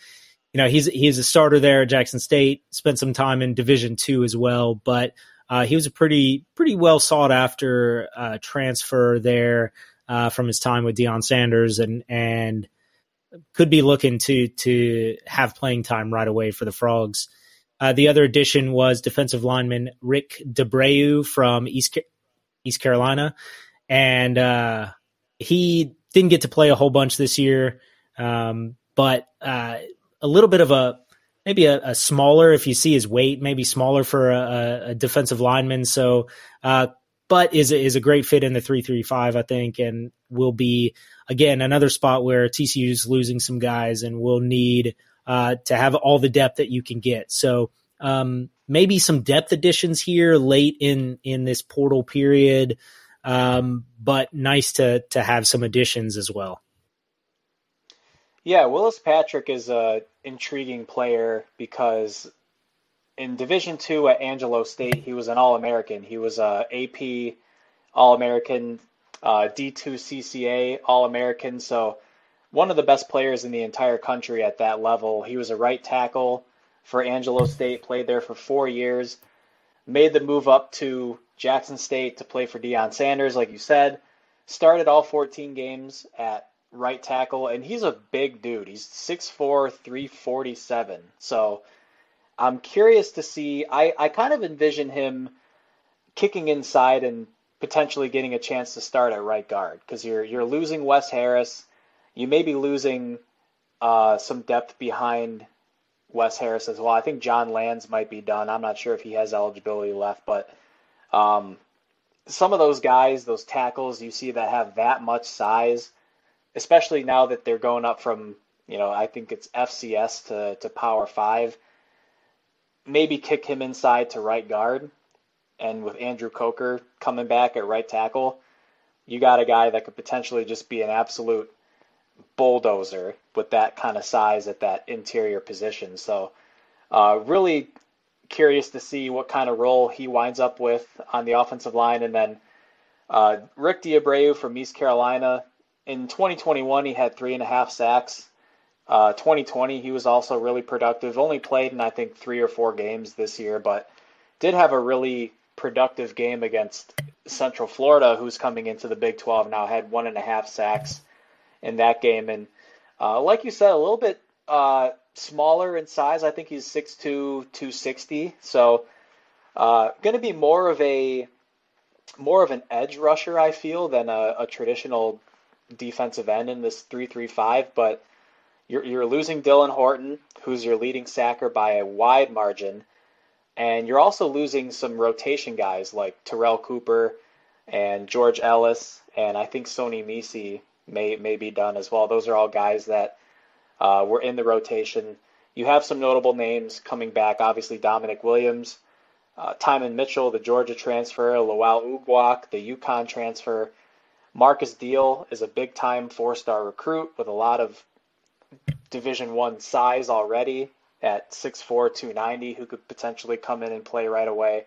you know, he's he's a starter there at Jackson State. Spent some time in Division Two as well, but uh, he was a pretty pretty well sought after uh, transfer there uh, from his time with Deion Sanders, and and could be looking to to have playing time right away for the Frogs. Uh, the other addition was defensive lineman Rick D'Abreu from East East Carolina, and uh, he didn't get to play a whole bunch this year, um, but uh, a little bit of a maybe a, a, smaller if you see his weight, maybe smaller for a, a defensive lineman. So, uh, but is is a great fit in the three three five, I think, and will be again another spot where TCU is losing some guys and will need uh, to have all the depth that you can get. So. Um, maybe some depth additions here late in in this portal period, um, but nice to to have some additions as well. Yeah, Willis Patrick is a intriguing player because in Division Two at Angelo State, he was an All American. He was a AP All American, uh, D2 CCA All American. So one of the best players in the entire country at that level. He was a right tackle for Angelo State. Played there for four years. Made the move up to Jackson State to play for Deion Sanders, like you said. Started all 14 games at right tackle, and he's a big dude. He's 6'4", 347. So I'm curious to see. I, I kind of envision him kicking inside and potentially getting a chance to start at right guard because you're you're losing Wes Harris. You may be losing uh, some depth behind Wes Harris as well. I think John Lanz might be done. I'm not sure if he has eligibility left, but um, some of those guys, those tackles you see that have that much size, especially now that they're going up from you know I think it's FCS to to Power Five. Maybe kick him inside to right guard, and with Andrew Coker coming back at right tackle, you got a guy that could potentially just be an absolute bulldozer with that kind of size at that interior position. So, uh, really curious to see what kind of role he winds up with on the offensive line. And then uh, Rick D'Abreu from East Carolina, in 2021, he had three and a half sacks. Uh, 2020, he was also really productive. Only played in, I think, three or four games this year, but did have a really productive game against Central Florida, who's coming into the Big 12 now, had one and a half sacks in that game. And uh, like you said, a little bit uh, smaller in size. I think he's 6'2", 260. So uh, going to be more of a more of an edge rusher, I feel, than a, a traditional defensive end in this three-three-five. But you're, you're losing Dylan Horton, who's your leading sacker by a wide margin. And you're also losing some rotation guys like Terrell Cooper and George Ellis, and I think Sony Misi may may be done as well. Those are all guys that uh, were in the rotation. You have some notable names coming back. Obviously, Damonic Williams, uh, Tymon Mitchell, the Georgia transfer, Lwal Uguak, the UConn transfer. Markis Deal is a big time four star recruit with a lot of Division One size already at 6'4", 290, who could potentially come in and play right away.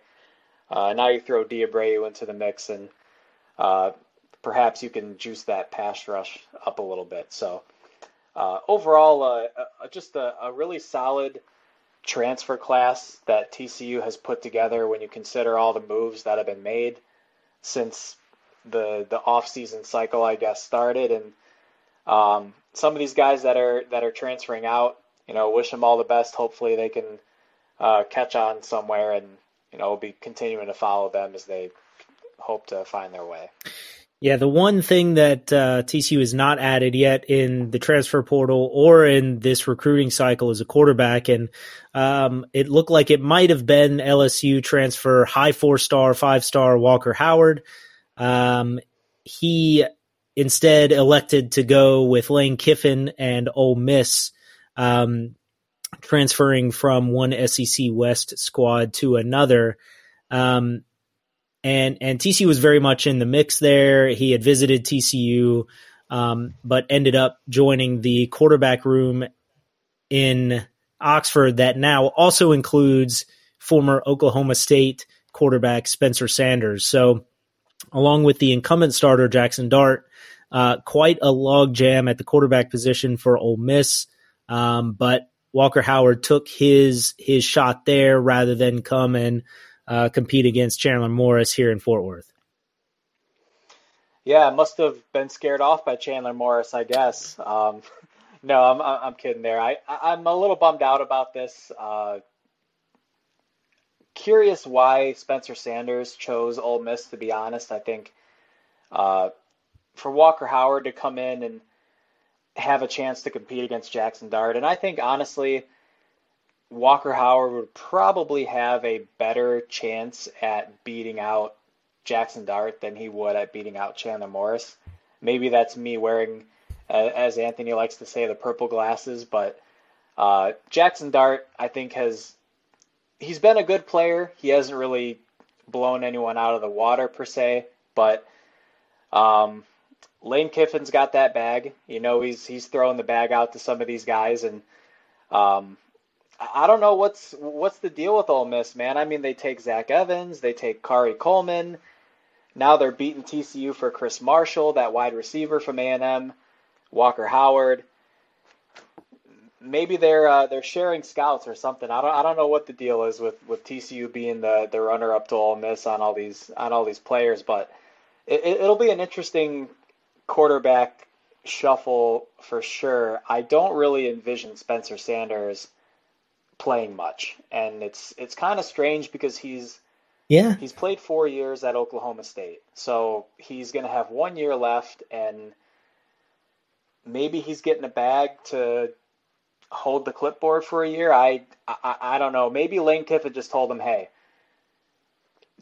Uh, now you throw D'Abreu into the mix, and uh, perhaps you can juice that pass rush up a little bit. So uh, overall, uh, uh, just a, a, really solid transfer class that TCU has put together when you consider all the moves that have been made since the the off season cycle, I guess, started, and um, some of these guys that are that are transferring out you know, wish them all the best. Hopefully, they can uh, catch on somewhere, and you know, we'll be continuing to follow them as they hope to find their way. Yeah, the one thing that uh, TCU has not added yet in the transfer portal or in this recruiting cycle is a quarterback, and um, it looked like it might have been LSU transfer high four star, five star Walker Howard. Um, he instead elected to go with Lane Kiffin and Ole Miss um, transferring from one SEC West squad to another. Um, and and TCU was very much in the mix there. He had visited TCU, um, but ended up joining the quarterback room in Oxford that now also includes former Oklahoma State quarterback Spencer Sanders. So, along with the incumbent starter Jaxson Dart, uh, quite a logjam at the quarterback position for Ole Miss. Um, but Walker Howard took his his shot there rather than come and uh, compete against Chandler Morris here in Fort Worth. Yeah, must have been scared off by Chandler Morris, I guess. Um, no, I'm I'm kidding there. I I'm a little bummed out about this. Uh, curious why Spencer Sanders chose Ole Miss. To be honest, I think uh, for Walker Howard to come in and have a chance to compete against Jaxson Dart. And I think honestly, Walker Howard would probably have a better chance at beating out Jaxson Dart than he would at beating out Chandler Morris. Maybe that's me wearing, uh, as Anthony likes to say, the purple glasses. But uh, Jaxson Dart, I think, has he's been a good player. He hasn't really blown anyone out of the water per se, but um, Lane Kiffin's got that bag. You know, he's he's throwing the bag out to some of these guys, and um, I don't know what's what's the deal with Ole Miss, man. I mean, they take Zach Evans, they take Khari Coleman. Now they're beating TCU for Chris Marshall, that wide receiver from A&M, Walker Howard. Maybe they're uh, they're sharing scouts or something. I don't I don't know what the deal is with, with TCU being the, the runner up to Ole Miss on all these on all these players, but it, it'll be an interesting quarterback shuffle for sure. I don't really envision Spencer Sanders playing much, and it's it's kind of strange because he's yeah he's played four years at Oklahoma State, so he's going to have one year left, and maybe he's getting a bag to hold the clipboard for a year. I I, I don't know. Maybe Lane Kiffin just told him, hey.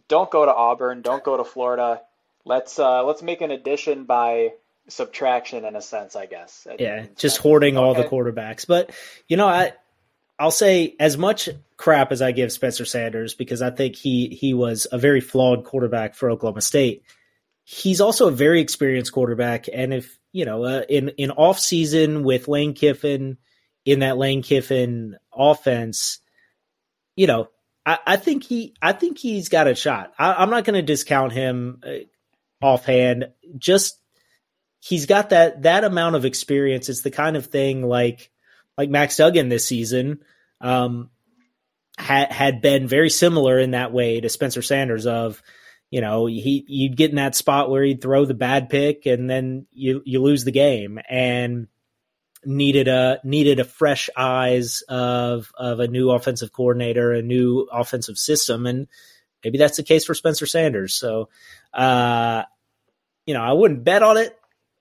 Don't go to Auburn. Don't go to Florida let's uh, let's make an addition by subtraction in a sense, I guess. Yeah, just hoarding okay. all the quarterbacks. But you know, I I'll say as much crap as I give Spencer Sanders because I think he he was a very flawed quarterback for Oklahoma State. He's also a very experienced quarterback, and if you know, uh, in in off season with Lane Kiffin in that Lane Kiffin offense, you know, I, I think he I think he's got a shot. I, am not going to discount him. Uh, offhand. Just he's got that that amount of experience. It's the kind of thing like like Max Duggan this season um, had had been very similar in that way to Spencer Sanders of you know, he you'd get in that spot where he'd throw the bad pick and then you you lose the game and needed a needed a fresh eyes of of a new offensive coordinator, a new offensive system, and maybe that's the case for Spencer Sanders. So, uh, you know, I wouldn't bet on it,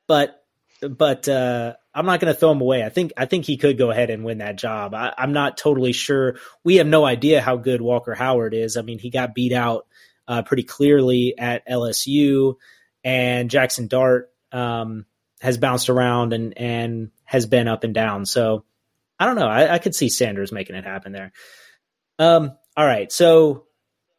but but uh, I'm not going to throw him away. I think I think he could go ahead and win that job. I, I'm not totally sure. We have no idea how good Walker Howard is. I mean, he got beat out uh, pretty clearly at LSU, and Jaxson Dart um, has bounced around and and has been up and down. So I don't know. I, I could see Sanders making it happen there. Um, all right, so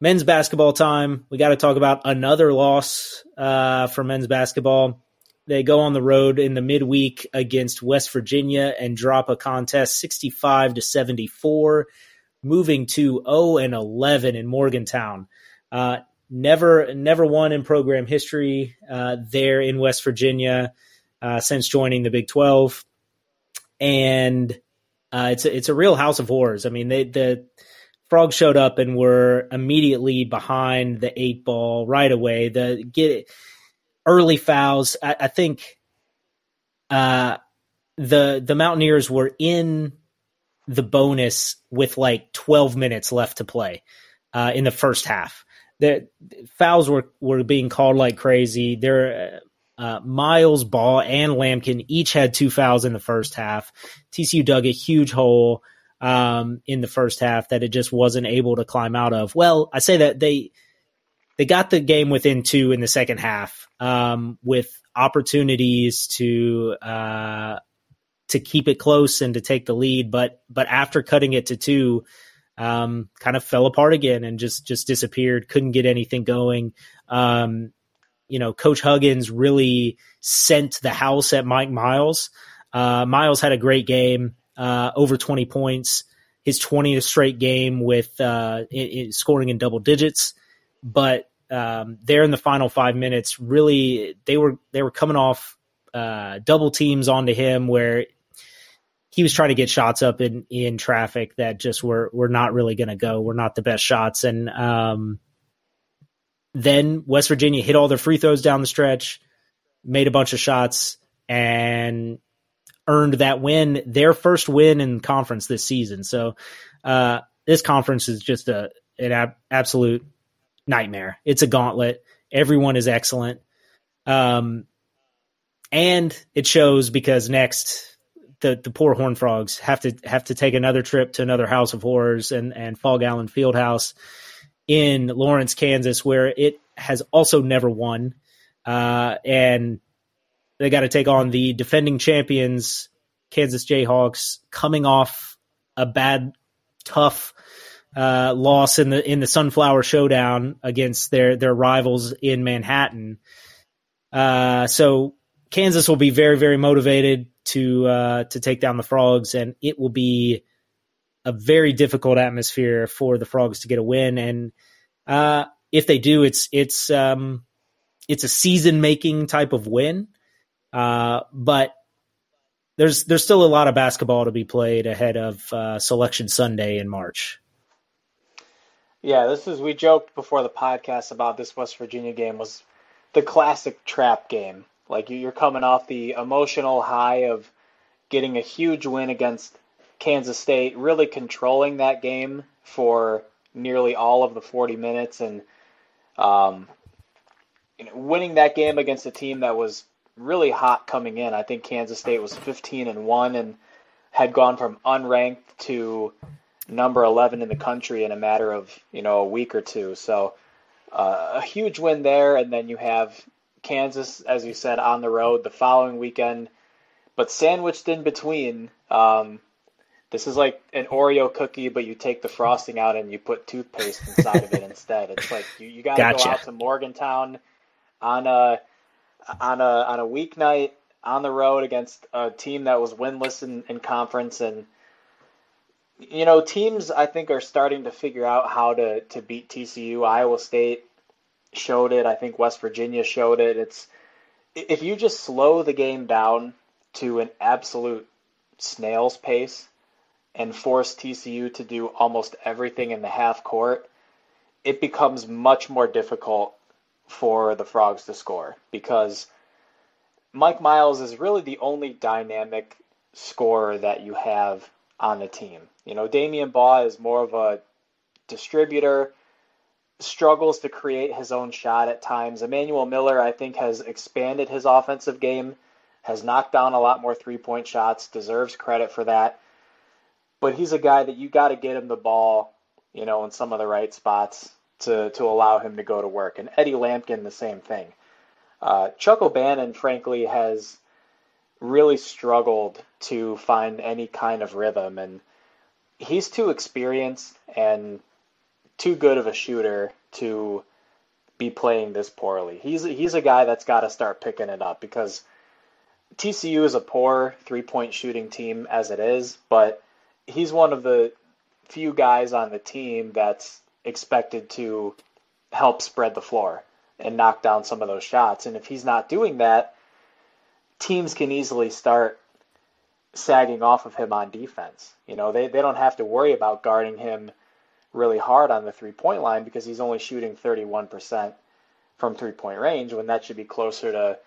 men's basketball time. We got to talk about another loss uh, for men's basketball. They go on the road in the midweek against West Virginia and drop a contest 65 to 74, moving to 0 and 11 in Morgantown. Uh, never, never won in program history uh, there in West Virginia uh, since joining the Big 12, and uh, it's a, it's a real house of horrors. I mean, they, the Frogs showed up and were immediately behind the eight ball right away. The get early fouls. I, I think uh, the the Mountaineers were in the bonus with like 12 minutes left to play uh, in the first half. The fouls were were being called like crazy. There, uh, Miles, Ball, and Lampkin each had two fouls in the first half. TCU dug a huge hole um, in the first half that it just wasn't able to climb out of. Well, I say that they they got the game within two in the second half um, with opportunities to uh, to keep it close and to take the lead, but but after cutting it to two, um, kind of fell apart again and just just disappeared. Couldn't get anything going. Um, you know, Coach Huggins really sent the house at Mike Miles. Uh, Miles had a great game, uh, over 20 points, his 20th straight game with uh, scoring in double digits but um, there in the final five minutes, really they were they were coming off uh, double teams onto him where he was trying to get shots up in in traffic that just were were not really going to go. Were not the best shots, and um, then West Virginia hit all their free throws down the stretch, made a bunch of shots, and earned that win, their first win in conference this season. So uh, this conference is just a an ab- absolute nightmare. It's a gauntlet. Everyone is excellent. Um, and it shows because next the the poor Horn Frogs have to have to take another trip to another House of Horrors and and Phog Allen Fieldhouse in Lawrence, Kansas, where it has also never won, uh, and they got to take on the defending champions, Kansas Jayhawks, coming off a bad, tough uh, loss in the in the Sunflower Showdown against their their rivals in Manhattan. Uh, so Kansas will be very very motivated to uh, to take down the Frogs, and it will be a very difficult atmosphere for the Frogs to get a win. And uh, if they do, it's it's um, it's a season making type of win. Uh, but there's there's still a lot of basketball to be played ahead of uh, Selection Sunday in March. Yeah, this is we joked before the podcast about this West Virginia game was the classic trap game. Like you're coming off the emotional high of getting a huge win against Kansas State, really controlling that game for nearly all of the 40 minutes, and um, you know, winning that game against a team that was really hot coming in. I think Kansas State was 15 and one and had gone from unranked to number 11 in the country in a matter of you know a week or two. So uh, a huge win there, and then you have Kansas, as you said, on the road the following weekend. But sandwiched in between, um, this is like an Oreo cookie, but you take the frosting out and you put toothpaste inside of it instead. It's like you, you got to gotcha. go out to Morgantown on a on a on a weeknight on the road against a team that was winless in, in conference and you know, teams I think are starting to figure out how to to beat TCU. Iowa State showed it. I think West Virginia showed it. It's if you just slow the game down to an absolute snail's pace and force TCU to do almost everything in the half court, it becomes much more difficult for the Frogs to score because Mike Miles is really the only dynamic scorer that you have on the team. You know, Damion Baugh is more of a distributor, struggles to create his own shot at times. Emmanuel Miller, I think, has expanded his offensive game, has knocked down a lot more three point shots, deserves credit for that. But he's a guy that you got to get him the ball, you know, in some of the right spots to, to allow him to go to work. And Eddie Lampkin, the same thing. Uh, Chuck O'Bannon, frankly, has really struggled to find any kind of rhythm, and he's too experienced and too good of a shooter to be playing this poorly. He's he's a guy that's got to start picking it up because TCU is a poor three-point shooting team as it is, but he's one of the few guys on the team that's expected to help spread the floor and knock down some of those shots. And if he's not doing that, teams can easily start sagging off of him on defense. You know, they, they don't have to worry about guarding him really hard on the three point line because he's only shooting 31% from three point range when that should be closer to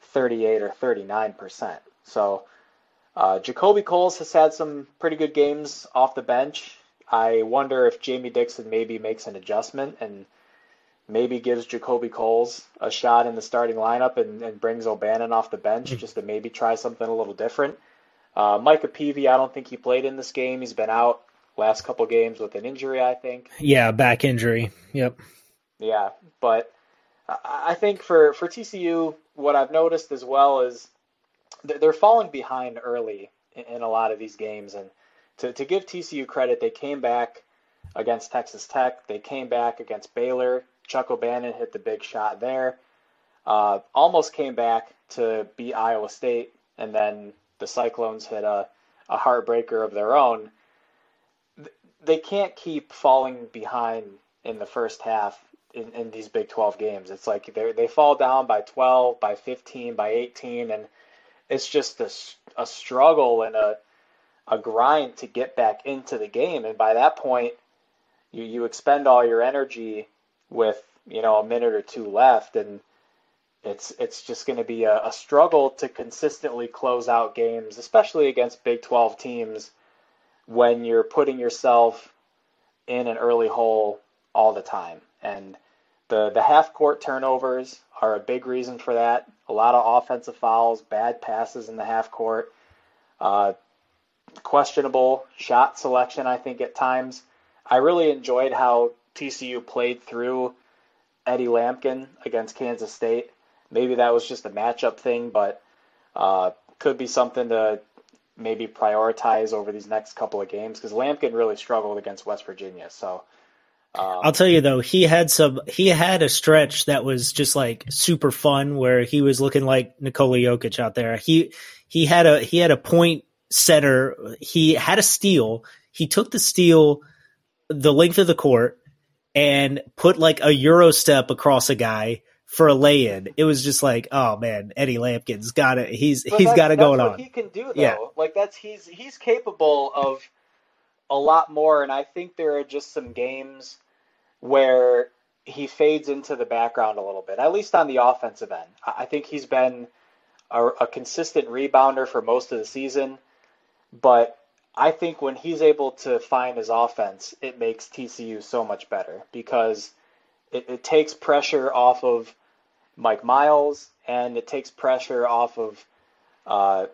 38 or 39%. So, uh, JaKobe Coles has had some pretty good games off the bench. I wonder if Jamie Dixon maybe makes an adjustment and maybe gives JaKobe Coles a shot in the starting lineup and, and brings O'Bannon off the bench mm-hmm. just to maybe try something a little different. Uh, Micah Peavy, I don't think he played in this game. He's been out last couple games with an injury, I think. Yeah, back injury. Yep. Yeah, but I think for, for TCU, what I've noticed as well is they're falling behind early in a lot of these games. And to, to give TCU credit, they came back against Texas Tech. They came back against Baylor. Chuck O'Bannon hit the big shot there. Uh, almost came back to beat Iowa State, and then the Cyclones hit a, a heartbreaker of their own. They can't keep falling behind in the first half in, in these Big 12 games. It's like they they fall down by 12, by 15, by 18, and it's just a, a struggle and a a grind to get back into the game. And by that point, you, you expend all your energy with you know a minute or two left, and it's it's just going to be a, a struggle to consistently close out games, especially against Big 12 teams, when you're putting yourself in an early hole all the time. And the the half court turnovers are a big reason for that. A lot of offensive fouls, bad passes in the half court, uh, questionable shot selection. I think at times. I really enjoyed how TCU played through Eddie Lampkin against Kansas State. Maybe that was just a matchup thing, but uh, could be something to maybe prioritize over these next couple of games because Lampkin really struggled against West Virginia. So um, I'll tell you though, he had some. He had a stretch that was just like super fun, where he was looking like Nikola Jokic out there. He he had a he had a point setter. He had a steal. He took the steal the length of the court and put like a euro step across a guy for a lay-in. It was just like, oh man, Eddie Lampkin's got it. He's but he's got it going on. He can do though. Yeah. Like that's he's he's capable of a lot more, and I think there are just some games where he fades into the background a little bit, at least on the offensive end. I think he's been a, a consistent rebounder for most of the season, but I think when he's able to find his offense, it makes TCU so much better because it, it takes pressure off of Mike Miles and it takes pressure off of uh,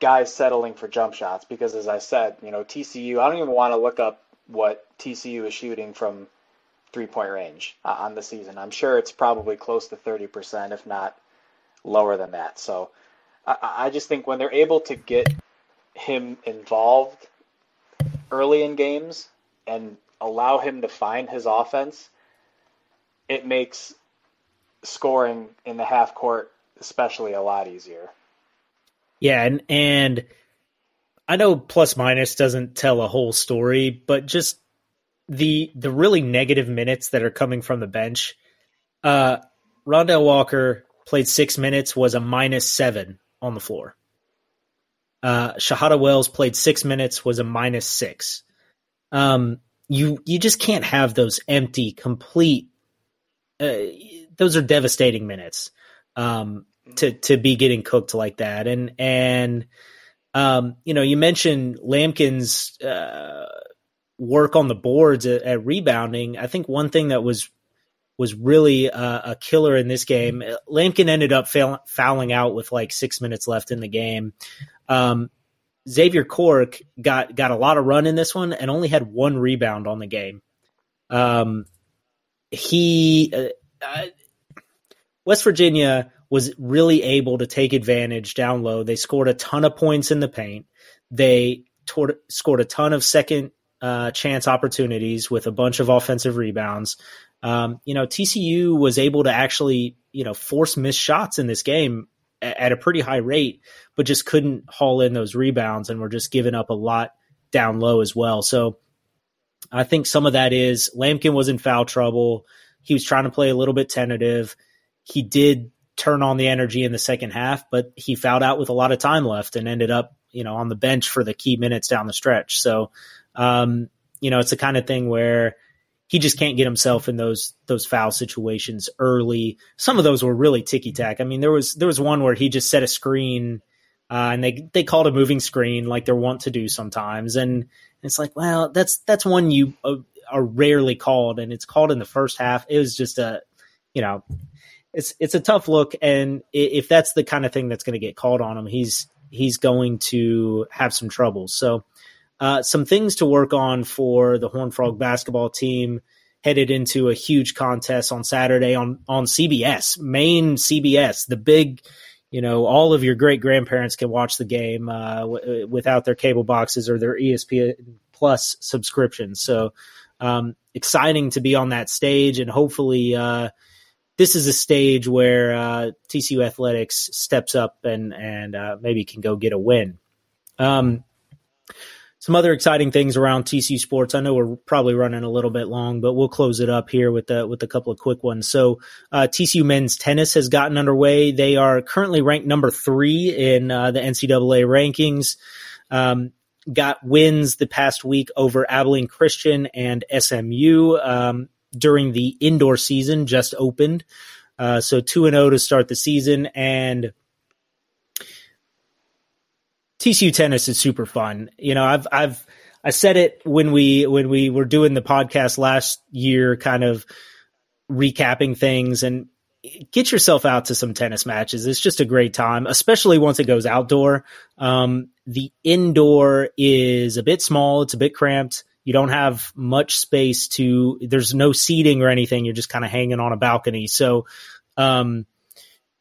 guys settling for jump shots because, as I said, you know TCU. I don't even want to look up what TCU is shooting from three point range uh, on the season. I'm sure it's probably close to 30%, if not lower than that. So I, I just think when they're able to get him involved early in games and allow him to find his offense, it makes scoring in the half court especially a lot easier. Yeah, and and I know plus minus doesn't tell a whole story, but just the the really negative minutes that are coming from the bench. Uh Rondel Walker played six minutes, was a minus seven on the floor. Uh, Shahada Wells played six minutes, was a minus six. Um, you you just can't have those empty, complete. Uh, those are devastating minutes um, to to be getting cooked like that. And and um, you know, you mentioned Lampkin's uh, work on the boards at, at, rebounding. I think one thing that was was really a, a killer in this game. Lampkin ended up fail, fouling out with like six minutes left in the game. Um, Xavier Cork got got a lot of run in this one and only had one rebound on the game. Um, he uh, West Virginia was really able to take advantage down low. They scored a ton of points in the paint. They scored a ton of second uh, chance opportunities with a bunch of offensive rebounds. Um, you know, TCU was able to actually, you know, force missed shots in this game at, at a pretty high rate, but just couldn't haul in those rebounds and were just giving up a lot down low as well. So I think some of that is Lampkin was in foul trouble. He was trying to play a little bit tentative. He did turn on the energy in the second half, but he fouled out with a lot of time left and ended up, you know, on the bench for the key minutes down the stretch. So, um, you know, it's the kind of thing where he just can't get himself in those those foul situations early. Some of those were really ticky tack. I mean, there was there was one where he just set a screen uh, and they they called a moving screen like they're wont to do sometimes, and it's like, well, that's that's one you uh, are rarely called, and it's called in the first half. It was just a, you know, it's it's a tough look, and if that's the kind of thing that's going to get called on him, he's he's going to have some trouble. So uh, some things to work on for the Horn Frog basketball team headed into a huge contest on Saturday on on CBS, main CBS, the big. You know, all of your great grandparents can watch the game uh, w- without their cable boxes or their ESPN Plus subscriptions. So, um, exciting to be on that stage, and hopefully, uh, this is a stage where uh, TCU athletics steps up and and uh, maybe can go get a win. Um, some other exciting things around TCU sports. I know we're probably running a little bit long, but we'll close it up here with the, with a couple of quick ones. So, uh, TCU men's tennis has gotten underway. They are currently ranked number three in uh, the NCAA rankings. Um, got wins the past week over Abilene Christian and SMU um, during the indoor season just opened. Uh, so two and zero oh to start the season, and TCU tennis is super fun. You know, I've I've I said it when we when we were doing the podcast last year, kind of recapping things and get yourself out to some tennis matches. It's just a great time, especially once it goes outdoor. Um, the indoor is a bit small. It's a bit cramped. You don't have much space to, there's no seating or anything. You're just kind of hanging on a balcony. So, um,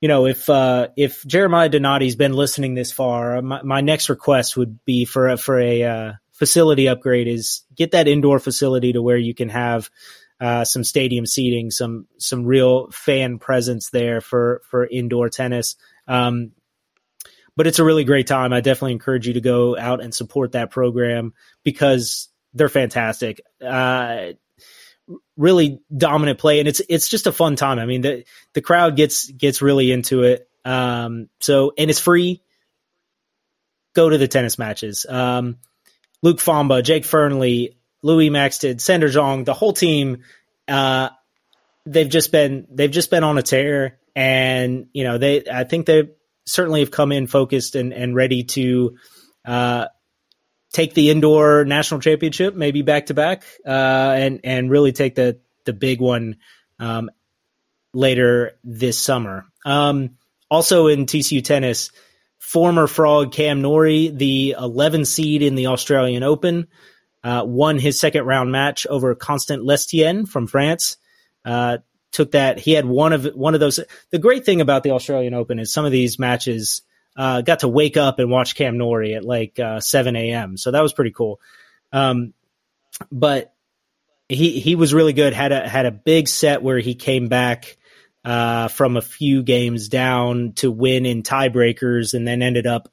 you know, if uh, if Jeremiah Donati's been listening this far, my, my next request would be for a, for a uh, facility upgrade is get that indoor facility to where you can have uh, some stadium seating, some some real fan presence there for for indoor tennis. Um, but it's a really great time. I definitely encourage you to go out and support that program because they're fantastic. Uh, really dominant play, and it's it's just a fun time. I mean, the the crowd gets gets really into it. Um, so and it's free. Go to the tennis matches. Um, Luc Fomba, Jake Fearnley, Louis Maxted, Sander Jong, the whole team. Uh, they've just been they've just been on a tear, and you know they I think they certainly have come in focused and and ready to. Uh, take the indoor national championship, maybe back to back, uh, and and really take the the big one um, later this summer. Um, also in TCU tennis, former Frog Cam Norrie, the 11 seed in the Australian Open, uh, won his second round match over Constant Lestienne from France. Uh, took that he had one of one of those. The great thing about the Australian Open is some of these matches uh, got to wake up and watch Cam Norrie at like uh, 7 a.m. So that was pretty cool. Um, but he he was really good. had a had a big set where he came back uh, from a few games down to win in tiebreakers, and then ended up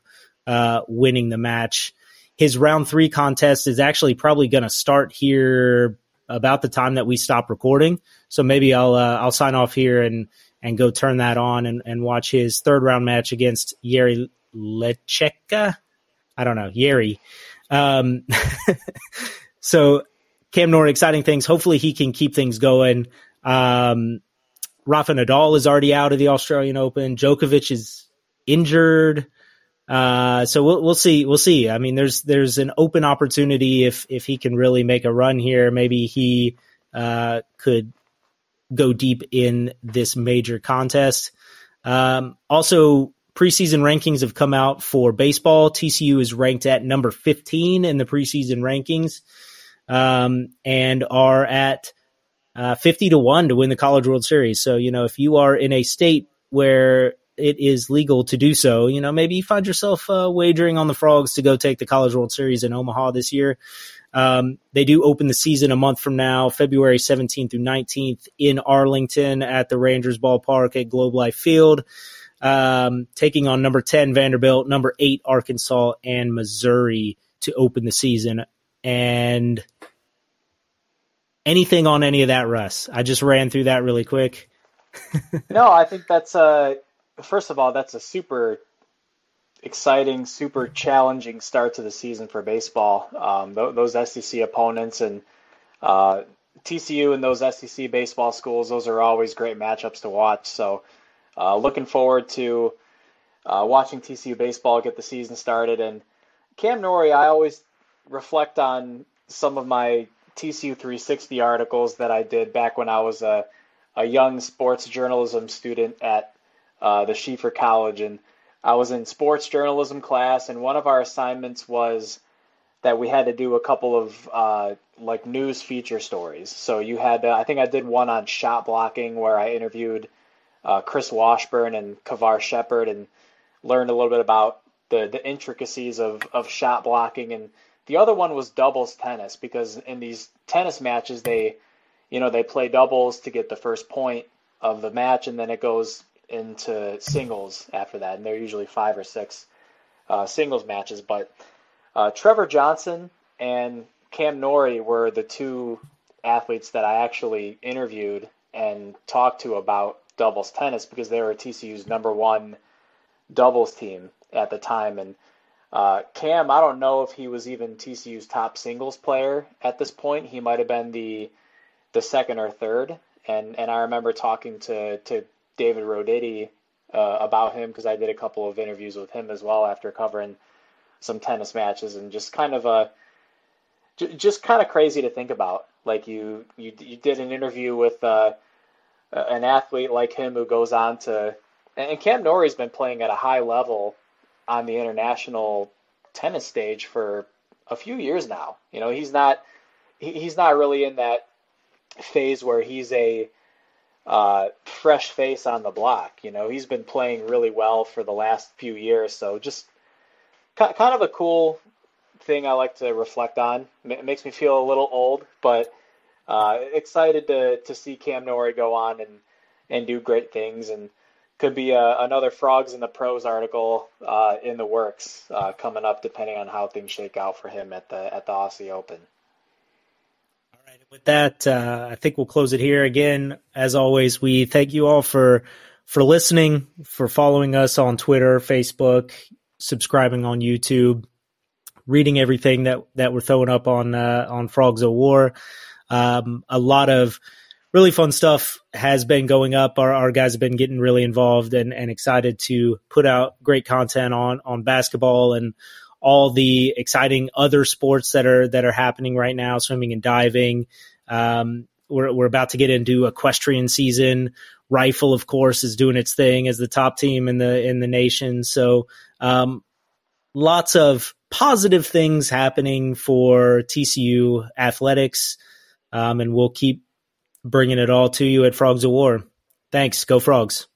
uh, winning the match. His round three contest is actually probably going to start here about the time that we stop recording. So maybe I'll uh, I'll sign off here and and go turn that on and, and watch his third round match against Jiří Lehečka. I don't know, Yeri. Um, so Cam Norrie, exciting things. Hopefully he can keep things going. Um, Rafa Nadal is already out of the Australian Open. Djokovic is injured. Uh, so we'll, we'll see. We'll see. I mean, there's, there's an open opportunity if, if he can really make a run here, maybe he, uh, could go deep in this major contest. Um, also preseason rankings have come out for baseball. TCU is ranked at number 15 in the preseason rankings, um, and are at, uh, 50 to 1 to win the College World Series. So, you know, if you are in a state where it is legal to do so, you know, maybe you find yourself uh, wagering on the Frogs to go take the College World Series in Omaha this year. Um, they do open the season a month from now, February 17th through 19th in Arlington at the Rangers ballpark at Globe Life Field, um, taking on number 10 Vanderbilt, number eight Arkansas, and Missouri to open the season. And anything on any of that, Russ? I just ran through that really quick. no, I think that's a first of all that's a super exciting, super challenging start to the season for baseball. Um, th- those SEC opponents and uh, TCU and those SEC baseball schools, those are always great matchups to watch. So, uh, looking forward to uh, watching TCU baseball get the season started. And Cam Norrie, I always reflect on some of my TCU 360 articles that I did back when I was a, a young sports journalism student at uh, the Schieffer College. And I was in sports journalism class, and one of our assignments was that we had to do a couple of uh, like news feature stories. So you had, to, I think I did one on shot blocking where I interviewed uh, Chris Washburn and Karviar Shepherd and learned a little bit about the, the intricacies of, of shot blocking and the other one was doubles tennis because in these tennis matches they, you know, they play doubles to get the first point of the match, and then it goes into singles after that, and they're usually five or six uh, singles matches. But uh, Trevor Johnson and Cam Norrie were the two athletes that I actually interviewed and talked to about doubles tennis because they were TCU's number one doubles team at the time, and uh, Cam, I don't know if he was even TCU's top singles player at this point. He might have been the the second or third. And and I remember talking to to David Roditi uh, about him because I did a couple of interviews with him as well after covering some tennis matches and just kind of a just kind of crazy to think about. Like you you you did an interview with uh, an athlete like him who goes on to and Cam Norrie's been playing at a high level on the international tennis stage for a few years now. You know, he's not he, he's not really in that phase where he's a uh, fresh face on the block. You know, he's been playing really well for the last few years. So just kind of a cool thing I like to reflect on. It makes me feel a little old, but uh, excited to to see Cam Norrie go on and and do great things and could be a, uh, another frogs in the pros article uh, in the works uh, coming up, depending on how things shake out for him at the at the Aussie Open. With that, uh, I think we'll close it here. Again, as always, we thank you all for for listening, for following us on Twitter, Facebook, subscribing on YouTube, reading everything that that we're throwing up on uh, on Frogs of War. Um, a lot of really fun stuff has been going up. Our, our guys have been getting really involved and, and excited to put out great content on, on basketball and all the exciting other sports that are, that are happening right now, swimming and diving. Um, we're, we're about to get into equestrian season. Rifle, of course, is doing its thing as the top team in the, in the nation. So, um, lots of positive things happening for TCU athletics. Um, and we'll keep bringing it all to you at Frogs of War. Thanks. Go Frogs.